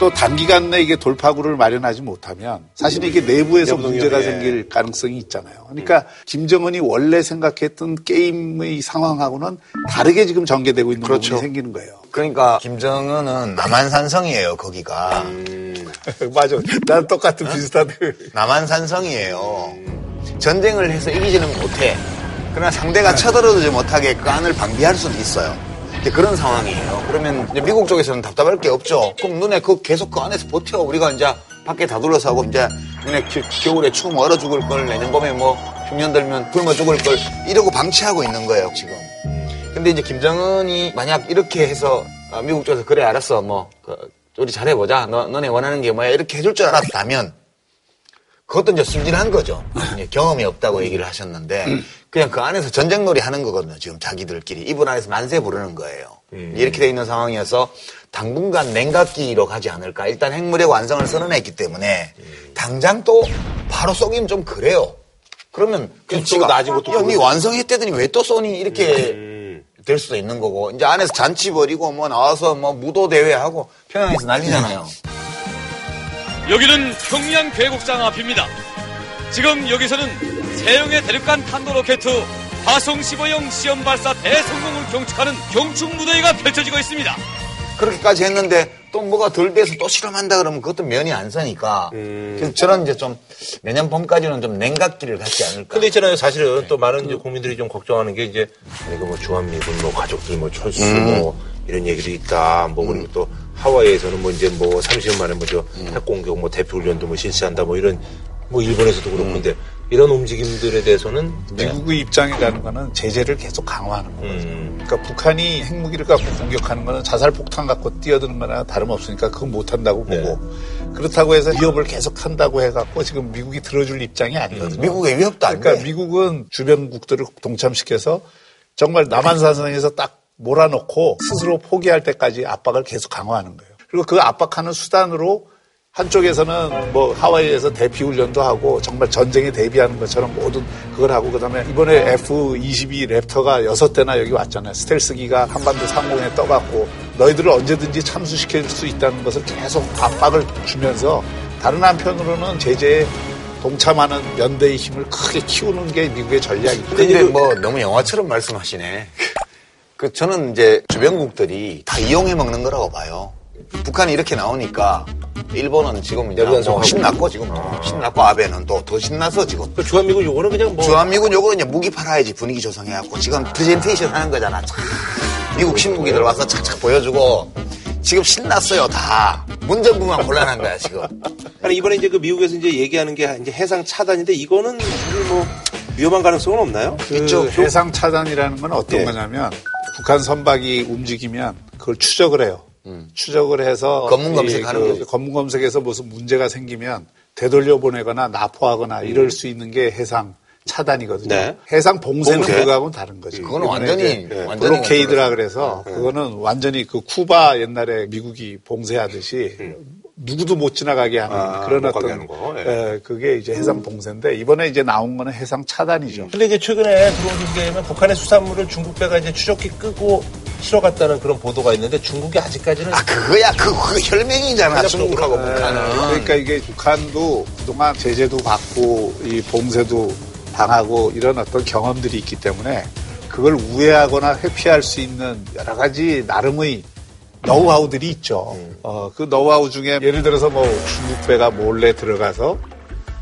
또 단기간 내에 이게 돌파구를 마련하지 못하면 사실 이게 내부에서 문제가
예.
생길 가능성이 있잖아요. 그러니까 김정은이 원래 생각했던 게임의 상황하고는 다르게 지금 전개되고 있는
그렇죠.
부분이 생기는 거예요.
그러니까 김정은은 남한산성이에요 거기가.
맞아. 난 똑같은 비슷한데.
남한산성이에요. 전쟁을 해서 이기지는 못해. 그러나 상대가 쳐들어오지 못하게 그 안을 방비할 수도 있어요. 이제 그런 상황이에요. 그러면 이제 미국 쪽에서는 답답할 게 없죠. 그럼 눈에 그 계속 그 안에서 버텨. 우리가 이제 밖에 다 둘러싸고 이제 너네 겨울에 추우면 얼어 죽을 걸 내년 봄에 뭐 흉년 들면 굶어 죽을 걸 이러고 방치하고 있는 거예요 지금. 근데 이제 김정은이 만약 이렇게 해서 어, 미국 쪽에서 그래 알았어 뭐 그, 우리 잘해보자 너, 너네 원하는 게 뭐야 이렇게 해줄 줄 알았다면 그것도 이제 순진한 거죠. 경험이 없다고 얘기를 하셨는데 그냥 그 안에서 전쟁놀이 하는 거거든요. 지금 자기들끼리 이분 안에서 만세 부르는 거예요. 음. 이렇게 돼 있는 상황이어서 당분간 냉각기로 가지 않을까. 일단 핵무력 완성을 선언했기 때문에 음. 당장 또 바로 쏘기는 좀 그래요. 그러면
나아진 것도
야, 니 완성했대더니 왜 또 쏘니 이렇게 음. 될 수도 있는 거고 이제 안에서 잔치 벌이고 뭐 나와서 뭐 무도 대회 하고 평양에서 난리잖아요.
여기는 평양 계곡장 앞입니다. 지금 여기서는 세용의 대륙간 탄도 로켓 화성 15형 시험 발사 대성공을 경축하는 경축 무대가 펼쳐지고 있습니다.
그렇게까지 했는데 또 뭐가 덜 돼서 또 실험한다 그러면 그것도 면이 안 서니까. 음. 그래서 저는 이제 좀 내년 봄까지는 좀 냉각기를 갖지 않을까.
근데 있잖아요. 사실은 네. 또 많은 이제 국민들이 좀 걱정하는 게 이제 이거 뭐 주한미군 뭐 가족들 뭐 철수 음. 뭐 이런 얘기도 있다. 뭐 그리고 음. 또 하와이에서는 뭐 이제 뭐 30년 만에 뭐저 음. 핵공격 뭐 대표 훈련도 뭐 실시한다 뭐 이런 뭐 일본에서도 그렇고 음. 근데 이런 움직임들에 대해서는
미국의 네. 입장이라는 거는 제재를 계속 강화하는 거죠. 음. 그러니까 북한이 핵무기를 갖고 공격하는 거는 자살 폭탄 갖고 뛰어드는 거나 다름없으니까 그건 못 한다고 네. 보고 그렇다고 해서 위협을 계속 한다고 해 갖고 지금 미국이 들어줄 입장이 아니거든요.
음. 미국의 위협도 안
그러니까 돼. 미국은 주변국들을 동참시켜서 정말 남한사선에서 딱 몰아놓고 스스로 포기할 때까지 압박을 계속 강화하는 거예요. 그리고 그 압박하는 수단으로 한쪽에서는 뭐 하와이에서 대피 훈련도 하고 정말 전쟁에 대비하는 것처럼 모든 그걸 하고 그다음에 이번에 F-22 랩터가 여섯 대나 여기 왔잖아요. 스텔스기가 한반도 상공에 떠갖고 너희들을 언제든지 참수시킬 수 있다는 것을 계속 압박을 주면서 다른 한편으로는 제재에 동참하는 연대의 힘을 크게 키우는 게 미국의 전략이죠.
근데 뭐 너무 영화처럼 말씀하시네. 그 저는 이제 주변국들이 다 이용해 먹는 거라고 봐요. 북한이 이렇게 나오니까 일본은 지금 이제 뭐 신났고 지금 아. 신났고 아베는 또 더 신나서 지금
그 주한미군 요거는 그냥 뭐
주한미군 요거는 이제 무기 팔아야지 분위기 조성해갖고 지금 프레젠테이션 하는 거잖아. 미국 신무기들 와서 착착 보여주고 지금 신났어요 다 문정부만 곤란한 거야 지금.
아니 이번에 이제 그 미국에서 이제 얘기하는 게 이제 해상 차단인데 이거는 뭐 위험한 가능성은 없나요?
그. 해상 차단이라는 건 어떤 네. 거냐면 북한 선박이 움직이면 그걸 추적을 해요. 음. 추적을 해서
검문 검색하는
그 검문 검색에서 무슨 문제가 생기면 되돌려 보내거나 납포하거나 음. 이럴 수 있는 게 해상 차단이거든요. 네. 해상 봉쇄는 봉쇄? 그거하고는 다른 거죠.
그거는 완전히
네. 블로케이드라 그래서 네. 그거는 완전히 그 쿠바 옛날에 미국이 봉쇄하듯이 음. 누구도 못 지나가게 하는 아, 그런 어떤 거. 예. 예, 그게 이제 해상 봉쇄인데 이번에 이제 나온 거는 해상 차단이죠.
근데 이제 최근에 들어온 소식에 면 북한의 수산물을 중국 배가 이제 추적기 끄고 실어 갔다는 그런 보도가 있는데 중국이 아직까지는
아 그거야 그, 그 혈맹이잖아 중국하고 네. 북한은.
그러니까 이게 북한도 그동안 제재도 받고 이 봉쇄도 당하고 이런 어떤 경험들이 있기 때문에 그걸 우회하거나 회피할 수 있는 여러 가지 나름의 노하우들이 있죠. 음. 어, 그 노하우 중에 예를 들어서 뭐 중국 배가 몰래 들어가서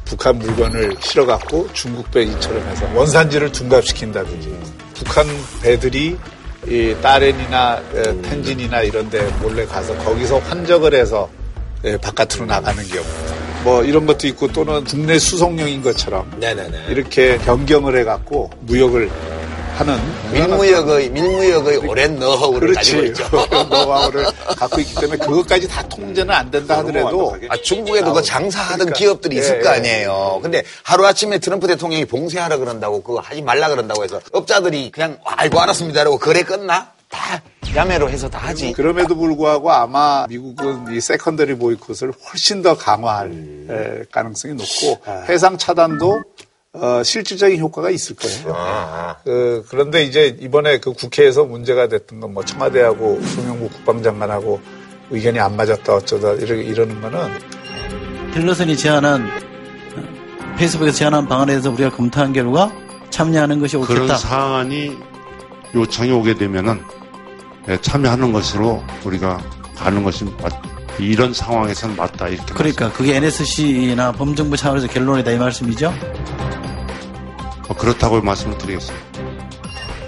북한 물건을 실어갖고 중국 배처럼 해서 원산지를 둔갑시킨다든지 음. 북한 배들이 이 따렌이나 음. 텐진이나 이런 데 몰래 가서 거기서 환적을 해서 예, 바깥으로 나가는 경우. 뭐 이런 것도 있고 또는 국내 수송용인 것처럼 네네네. 이렇게 변경을 해갖고 무역을 하는
밀무역의 밀무역의 오랜 노하우를. 가지고 있죠.
노하우를 갖고 있기 때문에 그것까지 다 통제는 안 된다 하더라도
아, 중국에도 그 장사하던 그러니까, 기업들이 있을 예, 거 아니에요. 근데 하루 아침에 트럼프 대통령이 봉쇄하라 그런다고 그거 하지 말라 그런다고 해서 업자들이 그냥 알고 알았습니다라고 거래 끝나? 다 야매로 해서 다 하지.
그럼에도 불구하고 아마 미국은 이 세컨더리 보이콧을 훨씬 더 강화할 음. 가능성이 높고 아. 해상 차단도 어, 실질적인 효과가 있을 거예요. 아, 아. 그, 그런데 이제 이번에 그 국회에서 문제가 됐던 건 뭐 청와대하고 송영무 국방장관하고 의견이 안 맞았다 어쩌다 이러, 이러는 거는
틸러슨이 제안한 페이스북에서 제안한 방안에 대해서 우리가 검토한 결과 참여하는 것이 옳겠다.
그런 사안이 요청이 오게 되면은 예, 참여하는 것으로 우리가 가는 것이 맞, 이런 상황에서는 맞다 이렇게
그러니까 그게 NSC나 범정부 차원에서 결론이다 이 말씀이죠?
어, 그렇다고 말씀을 드리겠습니다.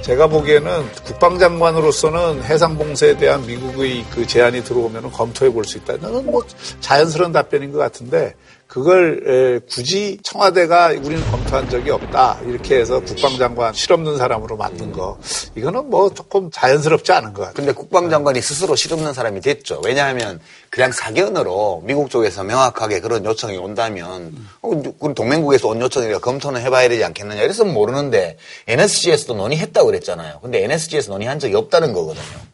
제가 보기에는 국방장관으로서는 해상봉쇄에 대한 미국의 그 제안이 들어오면 검토해 볼 수 있다. 이건 뭐 자연스러운 답변인 것 같은데 그걸 굳이 청와대가 우리는 검토한 적이 없다 이렇게 해서 국방장관 실없는 사람으로 만든 거 이거는 뭐 조금 자연스럽지 않은 것 같아요.
근데 국방장관이 스스로 실없는 사람이 됐죠. 왜냐하면 그냥 사견으로 미국 쪽에서 명확하게 그런 요청이 온다면 어, 동맹국에서 온 요청이니까 검토는 해봐야 되지 않겠느냐 이래서는 모르는데 NSG에서도 논의했다고 그랬잖아요. 근데 NSG에서 논의한 적이 없다는 거거든요.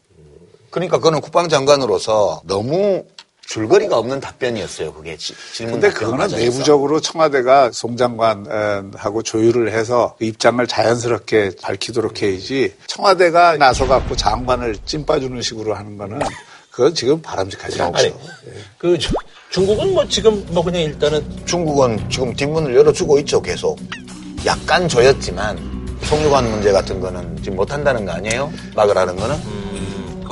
그러니까 그는 국방장관으로서 너무 줄거리가 없는 답변이었어요. 그게 질문.
근데 그거는 과정에서. 내부적으로 청와대가 송 장관하고 조율을 해서 그 입장을 자연스럽게 밝히도록 해야지 청와대가 나서 갖고 장관을 찐 빠주는 식으로 하는 거는 그건 지금 바람직하지 않죠. 아니,
그 중국은 뭐 지금 뭐 그냥 일단은
중국은 지금 뒷문을 열어주고 있죠. 계속 약간 조였지만 송유관 문제 같은 거는 지금 못 한다는 거 아니에요? 막으라는 거는. 음.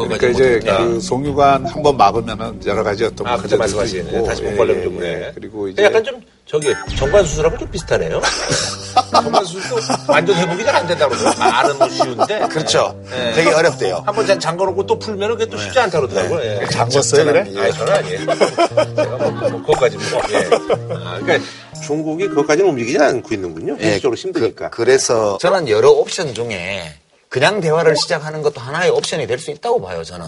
그러니까 이제 그 송유관 한 번 막으면은 여러 가지 어떤
아, 문제들 말씀하시네. 다시 목발냄 때문에. 예,
그리고 이제
약간 좀 저기 정관 수술하고 좀 비슷하네요. 정관 수술도 완전 회복이 잘 안 된다고 그러더라고요. 말은 뭐 쉬운데.
그렇죠. 네. 되게 어렵대요.
한번 잠궈놓고 또 풀면은 그게 또 쉽지 않다고 그러더라고요. 네.
예. 잠궜어요, 그래?
아니, 저는 아니에요. 제가 뭐, 뭐, 그것까지 뭐. 예. 아, 그러니까 중국이 그것까지는 움직이지 않고 있는군요. 예, 힘드니까.
그, 래서 저는 여러 옵션 중에 그냥 대화를 시작하는 것도 하나의 옵션이 될 수 있다고 봐요, 저는.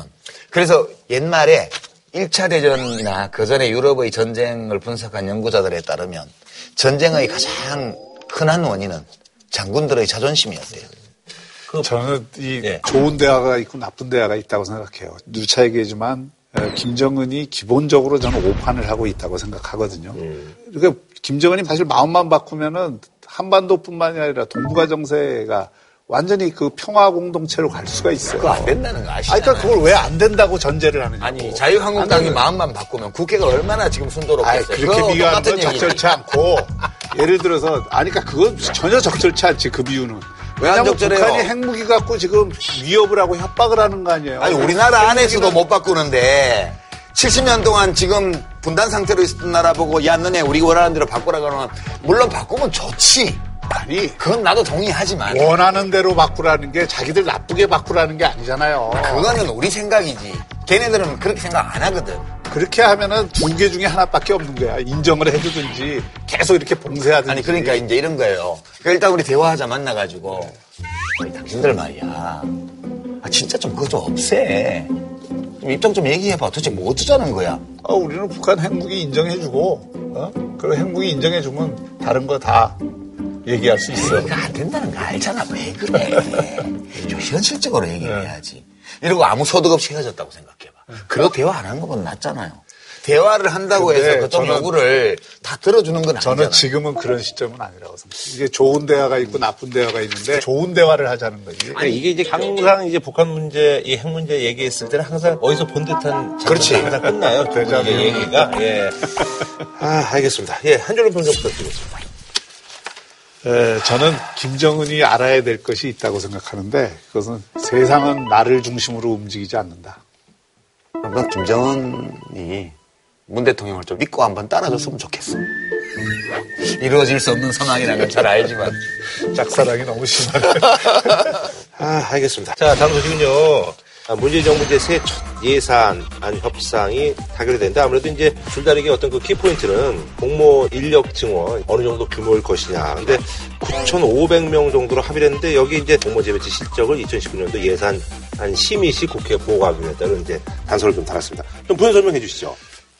그래서 옛말에 1차 대전이나 그 전에 유럽의 전쟁을 분석한 연구자들에 따르면 전쟁의 가장 흔한 원인은 장군들의 자존심이었대요.
그 저는 이 네. 좋은 대화가 있고 나쁜 대화가 있다고 생각해요. 누차 얘기지만 김정은이 기본적으로 저는 오판을 하고 있다고 생각하거든요. 음. 그러니까 김정은이 사실 마음만 바꾸면은 한반도뿐만이 아니라 동북아 정세가 완전히 그 평화 공동체로 갈 수가 있어요.
그거 안 된다는 거 아시죠?
그러니까 그걸 왜 안 된다고 전제를 하느냐.
아니, 자유한국당이 마음만 바꾸면 국회가 얼마나 지금 순조롭겠어요.
그렇게 비교하는 건 적절치 않고 예를 들어서 아니 그러니까 그건 전혀 적절치 않지 그 비유는.
왜안 적절해요?
북한이 핵무기 갖고 지금 위협을 하고 협박을 하는 거 아니에요.
아니 우리나라 안에서도 못 바꾸는데 70년 동안 지금 분단 상태로 있었던 나라 보고 야 너네 우리 원하는 대로 바꾸라 그러면 물론 바꾸면 좋지.
아니
그건 나도 동의하지만
원하는 대로 바꾸라는 게 자기들 나쁘게 바꾸라는 게 아니잖아요.
그거는 우리 생각이지. 걔네들은 그렇게 생각 안 하거든.
그렇게 하면은 두 개 중에 하나밖에 없는 거야. 인정을 해주든지 계속 이렇게 봉쇄하든지.
아니 그러니까 이제 이런 거예요. 그러니까 일단 우리 대화하자 만나가지고 네. 당신들 말이야. 아, 진짜 좀 그거 좀 없애. 좀 입장 좀 얘기해봐. 도대체 뭐 어쩌자는 거야?
아, 우리는 북한 핵무기 인정해주고, 어? 그리고 핵무기 인정해주면 다른 거 다 얘기할 수 있어.
그러니까 안 된다는 거 알잖아. 왜 그래. 좀 현실적으로 얘기해야지. 이러고 아무 소득 없이 헤어졌다고 생각해봐. 그리고 대화 안 하는 것보다 낫잖아요. 대화를 한다고 해서 그쪽 요구를 다 들어주는 건 아니잖아요.
저는 지금은 그런 시점은 아니라고 생각해요. 이게 좋은 대화가 있고 나쁜 대화가 있는데 좋은 대화를 하자는 거지.
아니 이게 이제 항상 이제 북한 문제, 이 핵 문제 얘기했을 때는 항상 어디서 본 듯한
그렇지
항상 끝나요. 대자 얘기가 예. 아 알겠습니다. 예 한 줄로 평점 부탁드리겠습니다.
에, 저는 김정은이 알아야 될 것이 있다고 생각하는데 그것은 세상은 나를 중심으로 움직이지 않는다.
그러니까 김정은이 문 대통령을 좀 믿고 한번 따라줬으면 좋겠어. 이루어질 수 없는 상황이라는 건잘 알지만
짝사랑이 너무 심하네.
아, 알겠습니다. 자, 다음 소식은요. 아, 문재인 정부 이제 새첫 예산 안 협상이 타결이 된다. 아무래도 이제 줄다리기 어떤 그 키포인트는 공무원 인력 증원 어느 정도 규모일 것이냐. 근데 9,500명 정도로 합의를 했는데 여기 이제 공무원 재배치 실적을 2019년도 예산 안 심의 시 국회에 보고하기로 했다는 이제 단서를 좀 달았습니다. 좀 부연 설명해 주시죠.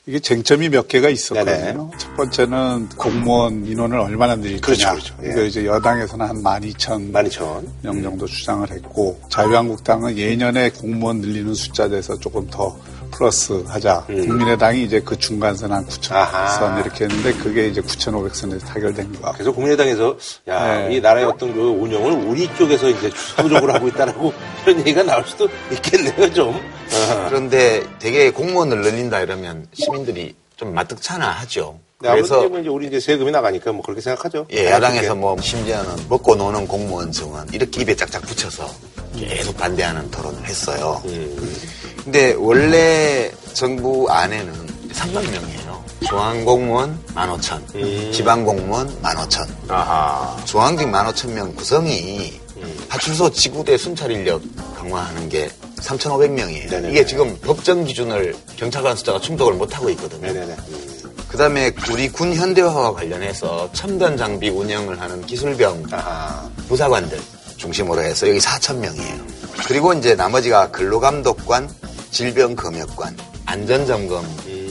이게 쟁점이 몇 개가 있었거든요. 네네. 첫 번째는 공무원 인원을 얼마나 늘릴
그렇죠,
거냐.
그렇죠.
그러니까 이제 여당에서는 한 12,000, 12,000 명 정도 주장을 했고 자유한국당은 예년에 공무원 늘리는 숫자에 대해서 조금 더 플러스 하자. 음. 국민의당이 이제 그 중간선 한 9,000선 이렇게 했는데 그게 이제 9,500선에서 타결된 거.
그래서 국민의당에서 야, 네. 이 나라의 어떤 그 운영을 우리 쪽에서 이제 주도적으로 하고 있다라고 그런 얘기가 나올 수도 있겠네요, 좀.
그런데 되게 공무원을 늘린다 이러면 시민들이 좀 마뜩찮아 하죠.
네, 그래서 이제 우리 이제 세금이 나가니까 뭐 그렇게 생각하죠.
예, 야당에서 뭐 심지어는 먹고 노는 공무원 증원 이렇게 입에 짝짝 붙여서 계속 반대하는 토론을 했어요. 음. 근데 원래 정부 안에는 3만 명이에요. 중앙공무원 15,000, 음. 지방공무원 15,000. 아하. 중앙직 15,000명 구성이 음. 파출소 지구대 순찰 인력 강화하는 게 3,500명이에요. 이게 지금 법정 기준을 경찰관 숫자가 충족을 못하고 있거든요. 그 다음에 우리 군 현대화와 관련해서 첨단 장비 운영을 하는 기술병 부사관들 중심으로 해서 여기 4,000명이에요. 그리고 이제 나머지가 근로감독관, 질병검역관, 안전점검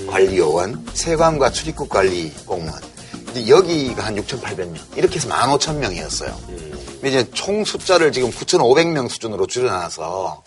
관리요원, 세관과 출입국 관리 공무원. 이제 여기가 한 6,800명. 이렇게 해서 15,000명이었어요. 근데 이제 총 숫자를 지금 9,500명 수준으로 줄여놔서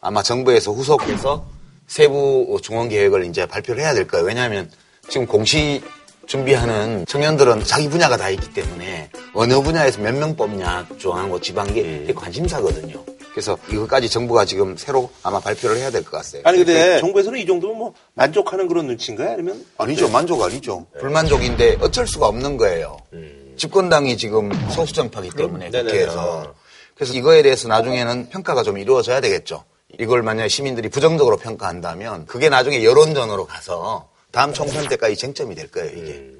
아마 정부에서 후속해서 세부 중원 계획을 이제 발표를 해야 될 거예요. 왜냐하면 지금 공시 준비하는 청년들은 자기 분야가 다 있기 때문에 어느 분야에서 몇 명 뽑냐 중앙하고 지방계 이게 관심사거든요. 그래서 이것까지 정부가 지금 새로 아마 발표를 해야 될 것 같아요.
아니 근데 정부에서는 이 정도면 뭐 만족하는 그런 눈치인가요? 아니면
아니죠. 만족 아니죠. 불만족인데 어쩔 수가 없는 거예요. 집권당이 지금 소수정파기 때문에. 국회에서. 그래서 이거에 대해서 나중에는 평가가 좀 이루어져야 되겠죠. 이걸 만약에 시민들이 부정적으로 평가한다면 그게 나중에 여론전으로 가서 다음 총선 때까지 쟁점이 될 거예요, 이게.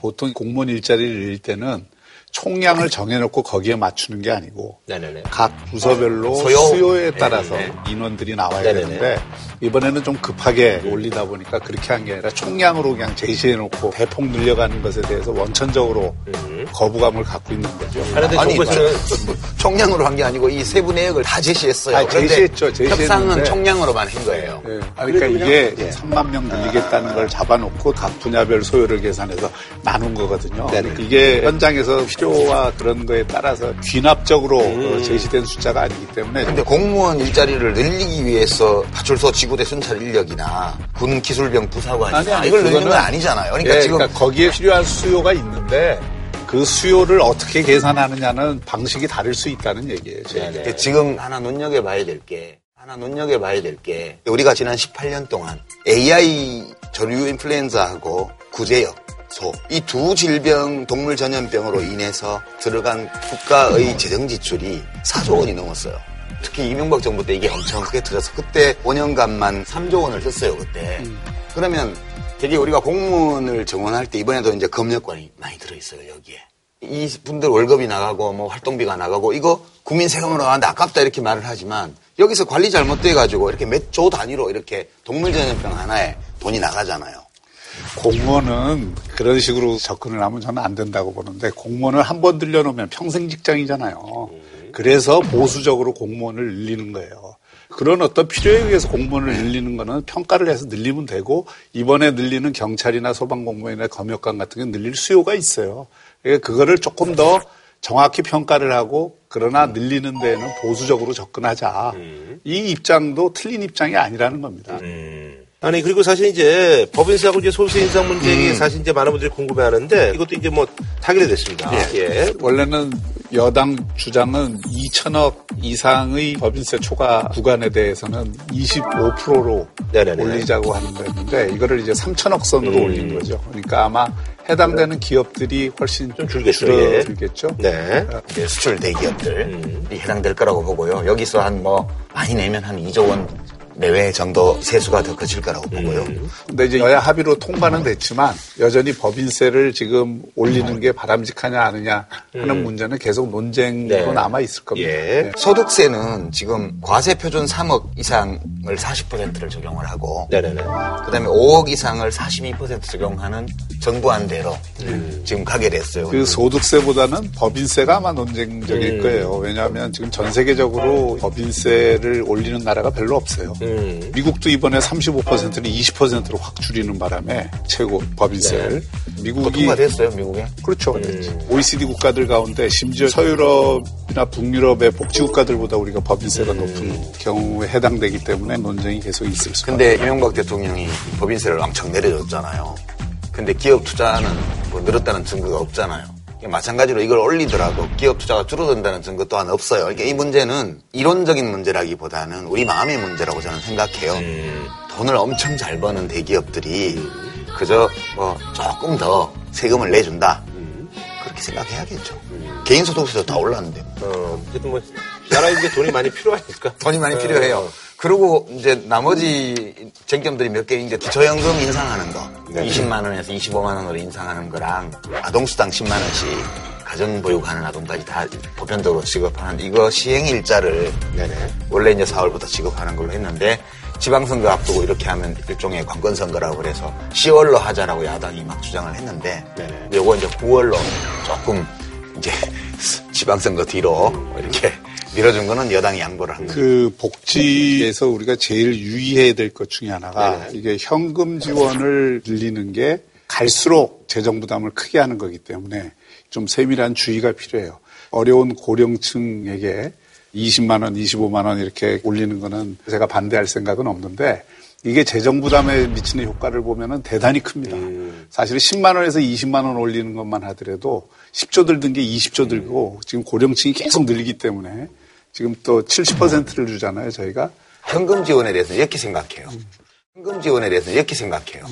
보통 공무원 일자리를 잃을 때는 총량을 정해놓고 거기에 맞추는 게 아니고
네네네.
각 부서별로
소요.
수요. 에 따라서
네네.
인원들이 나와야
네네네.
되는데 이번에는 좀 급하게 올리다 보니까 그렇게 한 게 아니라 총량으로 그냥 제시해놓고 대폭 늘려가는 것에 대해서 원천적으로 거부감을 갖고 있는 거죠.
아니, 근데 정부에서는
뭐 총량으로 한 게 아니고 이 세부 내역을 다 제시했어요.
아니,
그런데
제시했죠, 제시했는데.
협상은 총량으로만 한 거예요.
예. 아, 그러니까 이게 3만 명 늘리겠다는 걸 잡아놓고 각 분야별 소요를 계산해서 나눈 거거든요. 그러니까 이게 현장에서 필요와 그런 거에 따라서 귀납적으로 어, 제시된 숫자가 아니기 때문에
근데 공무원 일자리를 늘리기 위해서 파출소 지구대 순찰 인력이나 군 기술병 부사관이나
아니, 아니,
이걸 늘리는 건 아니잖아요. 그러니까
예,
지금
그러니까 거기에 필요한 수요가 있는데 그 수요를 어떻게 계산하느냐는 방식이 다를 수 있다는 얘기예요. 제 얘기는.
근데 지금 하나 눈여겨봐야 될 게, 하나 눈여겨봐야 될 게, 우리가 지난 18년 동안 AI 조류 인플루엔자하고 구제역, 소, 이 두 질병 동물 전염병으로 인해서 들어간 국가의 재정 지출이 4조 원이 넘었어요. 특히 이명박 정부 때 이게 엄청 크게 터져서 그때 5년간만 3조 원을 썼어요, 그때. 그러면 되게 우리가 공무원을 정원할 때 이번에도 이제 검역관이 많이 들어있어요, 여기에. 이 분들 월급이 나가고 뭐 활동비가 나가고 이거 국민 세금으로 나왔는데 아깝다 이렇게 말을 하지만 여기서 관리 잘못돼 가지고 이렇게 몇 조 단위로 이렇게 동물 전염병 하나에 돈이 나가잖아요.
공무원은 그런 식으로 접근을 하면 저는 안 된다고 보는데 공무원을 한 번 들려놓으면 평생 직장이잖아요. 그래서 보수적으로 공무원을 늘리는 거예요. 그런 어떤 필요에 의해서 공무원을 늘리는 거는 평가를 해서 늘리면 되고 이번에 늘리는 경찰이나 소방공무원이나 검역관 같은 게 늘릴 수요가 있어요. 그러니까 그거를 조금 더 정확히 평가를 하고 그러나 늘리는 데에는 보수적으로 접근하자. 이 입장도 틀린 입장이 아니라는 겁니다.
아니 그리고 사실 이제 법인세하고 이제 소득세 인상 문제에 사실 이제 많은 분들이 궁금해하는데 이것도 이제 뭐 타결이 됐습니다. 예.
원래는 여당 주장은 2천억 이상의 법인세 초과 구간에 대해서는 25%로
네네네.
올리자고 하는 거였는데 이거를 이제 3천억 선으로
음.
올린 거죠. 그러니까 아마 해당되는 기업들이 훨씬 좀
줄겠죠, 예.
줄겠죠.
네.
이제 수출 대기업들이 해당될 거라고 보고요. 여기서 한 뭐 많이 내면 한 2조 원 내외 정도 세수가 더 커질 거라고 보고요.
근데 이제 여야 합의로 통과는 됐지만 여전히 법인세를 지금 올리는 게 바람직하냐 아니냐 하는
음.
문제는 계속 논쟁으로
네.
남아 있을 겁니다.
예. 소득세는 지금 과세 표준 3억 이상을 40%를 적용을 하고
네네네.
그다음에 5억 이상을 42% 적용하는 정부 안대로 지금 가게 됐어요.
그 소득세보다는 법인세가 아마 논쟁적일
음.
거예요. 왜냐하면 지금 전 세계적으로 법인세를 올리는 나라가 별로 없어요.
음.
미국도 이번에 35%를 20%로 확 줄이는 바람에 최고 법인세를 미국이
네. 통과됐어요, 미국에?
그렇죠.
음.
OECD 국가들 가운데 심지어 서유럽이나 북유럽의 복지 국가들보다 우리가 법인세가 높은 경우에 해당되기 때문에 논쟁이 계속 있을 수.
근데 이명박 대통령이 법인세를 엄청 내려줬잖아요. 근데 기업 투자는 뭐 늘었다는 증거가 없잖아요. 마찬가지로 이걸 올리더라도 기업 투자가 줄어든다는 증거 또한 없어요. 그러니까 이 문제는 이론적인 문제라기보다는 우리 마음의 문제라고 저는 생각해요. 돈을 엄청 잘 버는 대기업들이 그저 뭐 조금 더 세금을 내준다. 그렇게 생각해야겠죠. 개인 소득세도 다 올랐는데.
어, 어쨌든 뭐 나라에 이제 돈이 많이 필요하니까.
돈이 많이
어,
필요해요. 그리고 이제 나머지 쟁점들이 몇개 있는데 저연금 인상하는 거.
네.
20만 원에서 25만 원으로 인상하는 거랑 아동수당 10만 원씩 가정보육하는 아동까지 다 보편적으로 지급하는 이거 시행 일자를 원래 이제 4월부터 지급하는 걸로 했는데 지방선거 앞두고 이렇게 하면 일종의 관건선거라고 그래서 10월로 하자라고 야당이 막 주장을 했는데 요거 이제 9월로 조금 이제 지방선거 뒤로 이렇게 밀어준 거는 여당이 양보를 한 거예요.
그 복지에서 우리가 제일 유의해야 될 것 중에 하나가 이게 현금 지원을 늘리는 게 갈수록 재정 부담을 크게 하는 거기 때문에 좀 세밀한 주의가 필요해요. 어려운 고령층에게 20만 원, 25만 원 이렇게 올리는 거는 제가 반대할 생각은 없는데 이게 재정 부담에 미치는 효과를 보면은 대단히 큽니다. 사실 10만 원에서 20만 원 올리는 것만 하더라도 10조 들던 게 20조 들고 지금 고령층이 계속 늘리기 때문에 지금 또 70%를 주잖아요, 저희가.
현금 지원에 대해서 이렇게 생각해요. 현금 지원에 대해서 이렇게 생각해요.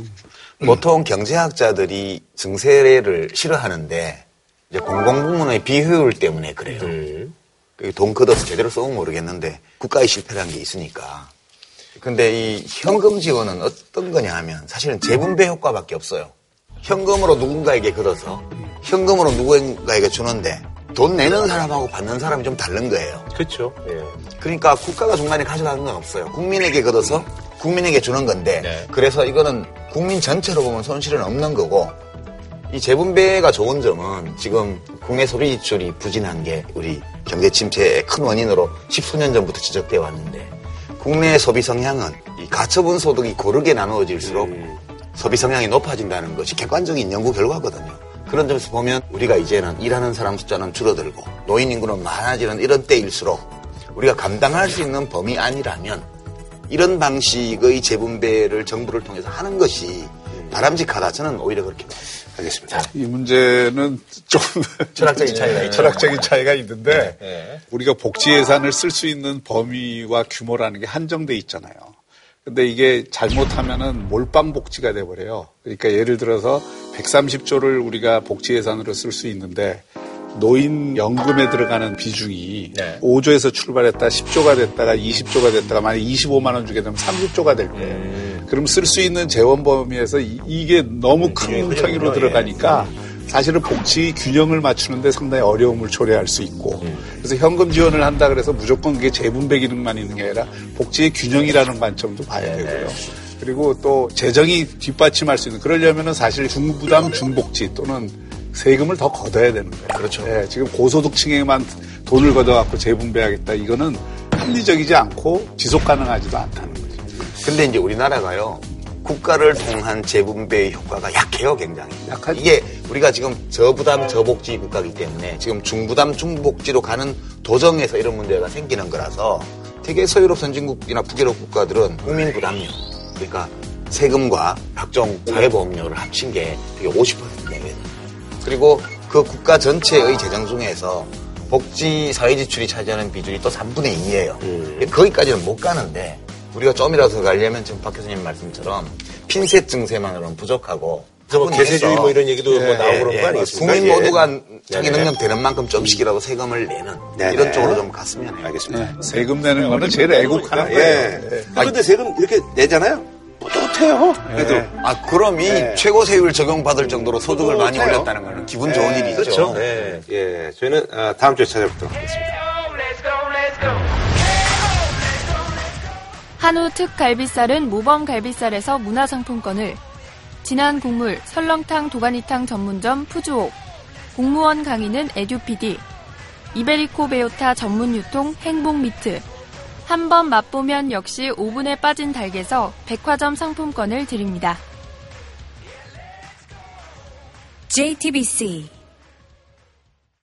보통 경제학자들이 증세를 싫어하는데 이제 공공부문의 비효율 때문에 그래요. 그돈 걷어서 제대로 써면 모르겠는데 국가의 실패라는 게 있으니까. 근데 이 현금 지원은 어떤 거냐 하면 사실은 재분배 효과밖에 없어요. 현금으로 누군가에게 걷어서 현금으로 누군가에게 주는데 돈 내는 사람하고 받는 사람이 좀 다른 거예요.
그렇죠.
그러니까 국가가 중간에 가져가는 건 없어요. 국민에게 걷어서 국민에게 주는 건데 그래서 이거는 국민 전체로 보면 손실은 없는 거고 이 재분배가 좋은 점은 지금 국내 소비 지출이 부진한 게 우리 경제 침체의 큰 원인으로 십수년 전부터 지적되어 왔는데 국내 소비 성향은 이 가처분 소득이 고르게 나누어질수록 소비 성향이 높아진다는 것이 객관적인 연구 결과거든요. 그런 점에서 보면 우리가 이제는 일하는 사람 숫자는 줄어들고 노인 인구는 많아지는 이런 때일수록 우리가 감당할 수 있는 범위 안이라면 이런 방식의 재분배를 정부를 통해서 하는 것이 바람직하다. 저는 오히려 그렇게 봐요.
알겠습니다.
이 문제는 좀
철학적인 차이가.
철학적인 차이가 있는데
네.
우리가 복지 예산을 쓸 수 있는 범위와 규모라는 게 한정돼 있잖아요. 근데 이게 잘못하면은 몰빵 복지가 돼 버려요. 그러니까 예를 들어서 130조를 우리가 복지 예산으로 쓸 수 있는데 노인 연금에 들어가는 비중이 5조에서 출발했다 10조가 됐다가 20조가 됐다가 만약 25만 원 주게 되면 30조가 될 거예요. 그럼 쓸 수 있는 재원 범위에서 이, 게 너무 큰 뭉텅이로 들어가니까 사실은 복지 균형을 맞추는데 상당히 어려움을 초래할 수 있고 그래서 현금 지원을 한다 그래서 무조건 그게 재분배 기능만 있는 게 아니라 복지의 균형이라는 관점도 봐야 되고요. 그리고 또 재정이 뒷받침할 수 있는 그러려면은 사실 중부담 중복지 또는 세금을 더 걷어야 되는 거예요.
그렇죠.
예, 지금 고소득층에만 돈을 걷어갖고 재분배하겠다 이거는 합리적이지 않고 지속 가능하지도 않다는 거죠.
근데 이제 우리나라가요. 국가를 통한 재분배의 효과가 약해요, 굉장히. 이게 우리가 지금 저부담 저복지 국가이기 때문에 지금 중부담 중복지로 가는 도정에서 이런 문제가 생기는 거라서 되게 서유럽 선진국이나 북유럽 국가들은 국민 부담료, 그러니까 세금과 각종 사회보험료를 합친 게 되게 50% 내외거든요. 그리고 그 국가 전체의 재정 중에서 복지 사회 지출이 차지하는 비중이 또 3분의 2예요. 거기까지는 못 가는데 우리가 좀이라도 더 가려면 지금 박 교수님 말씀처럼 핀셋 증세만으로는 부족하고
뭐 개세주의 뭐 이런 얘기도 뭐 나오고 그런 거
예,
아니겠습니까?
국민
예.
모두가 자기
네네.
능력 되는 만큼 좀씩이라도 세금을 내는
네네.
이런 쪽으로 좀 갔으면 해요.
알겠습니다.
세금 내는 거는 제일 애국하는
예.
거예요.
아, 근데 세금 이렇게 내잖아요? 뿌듯해요. 그래도.
아, 그럼 이 최고 세율 적용받을 정도로 소득을 많이
뿌듯해요.
올렸다는 거는 기분 좋은 일이죠.
그렇죠. 예. 예. 저희는 아, 다음 주에 찾아뵙도록 하겠습니다.
한우 특 갈비살은 모범 갈비살에서 문화상품권을, 진한 국물 설렁탕 도가니탕 전문점 푸주옥, 공무원 강의는 에듀피디, 이베리코 베오타 전문 유통 행복미트, 한 번 맛보면 역시 5분에 빠진 닭에서 백화점 상품권을 드립니다.
JTBC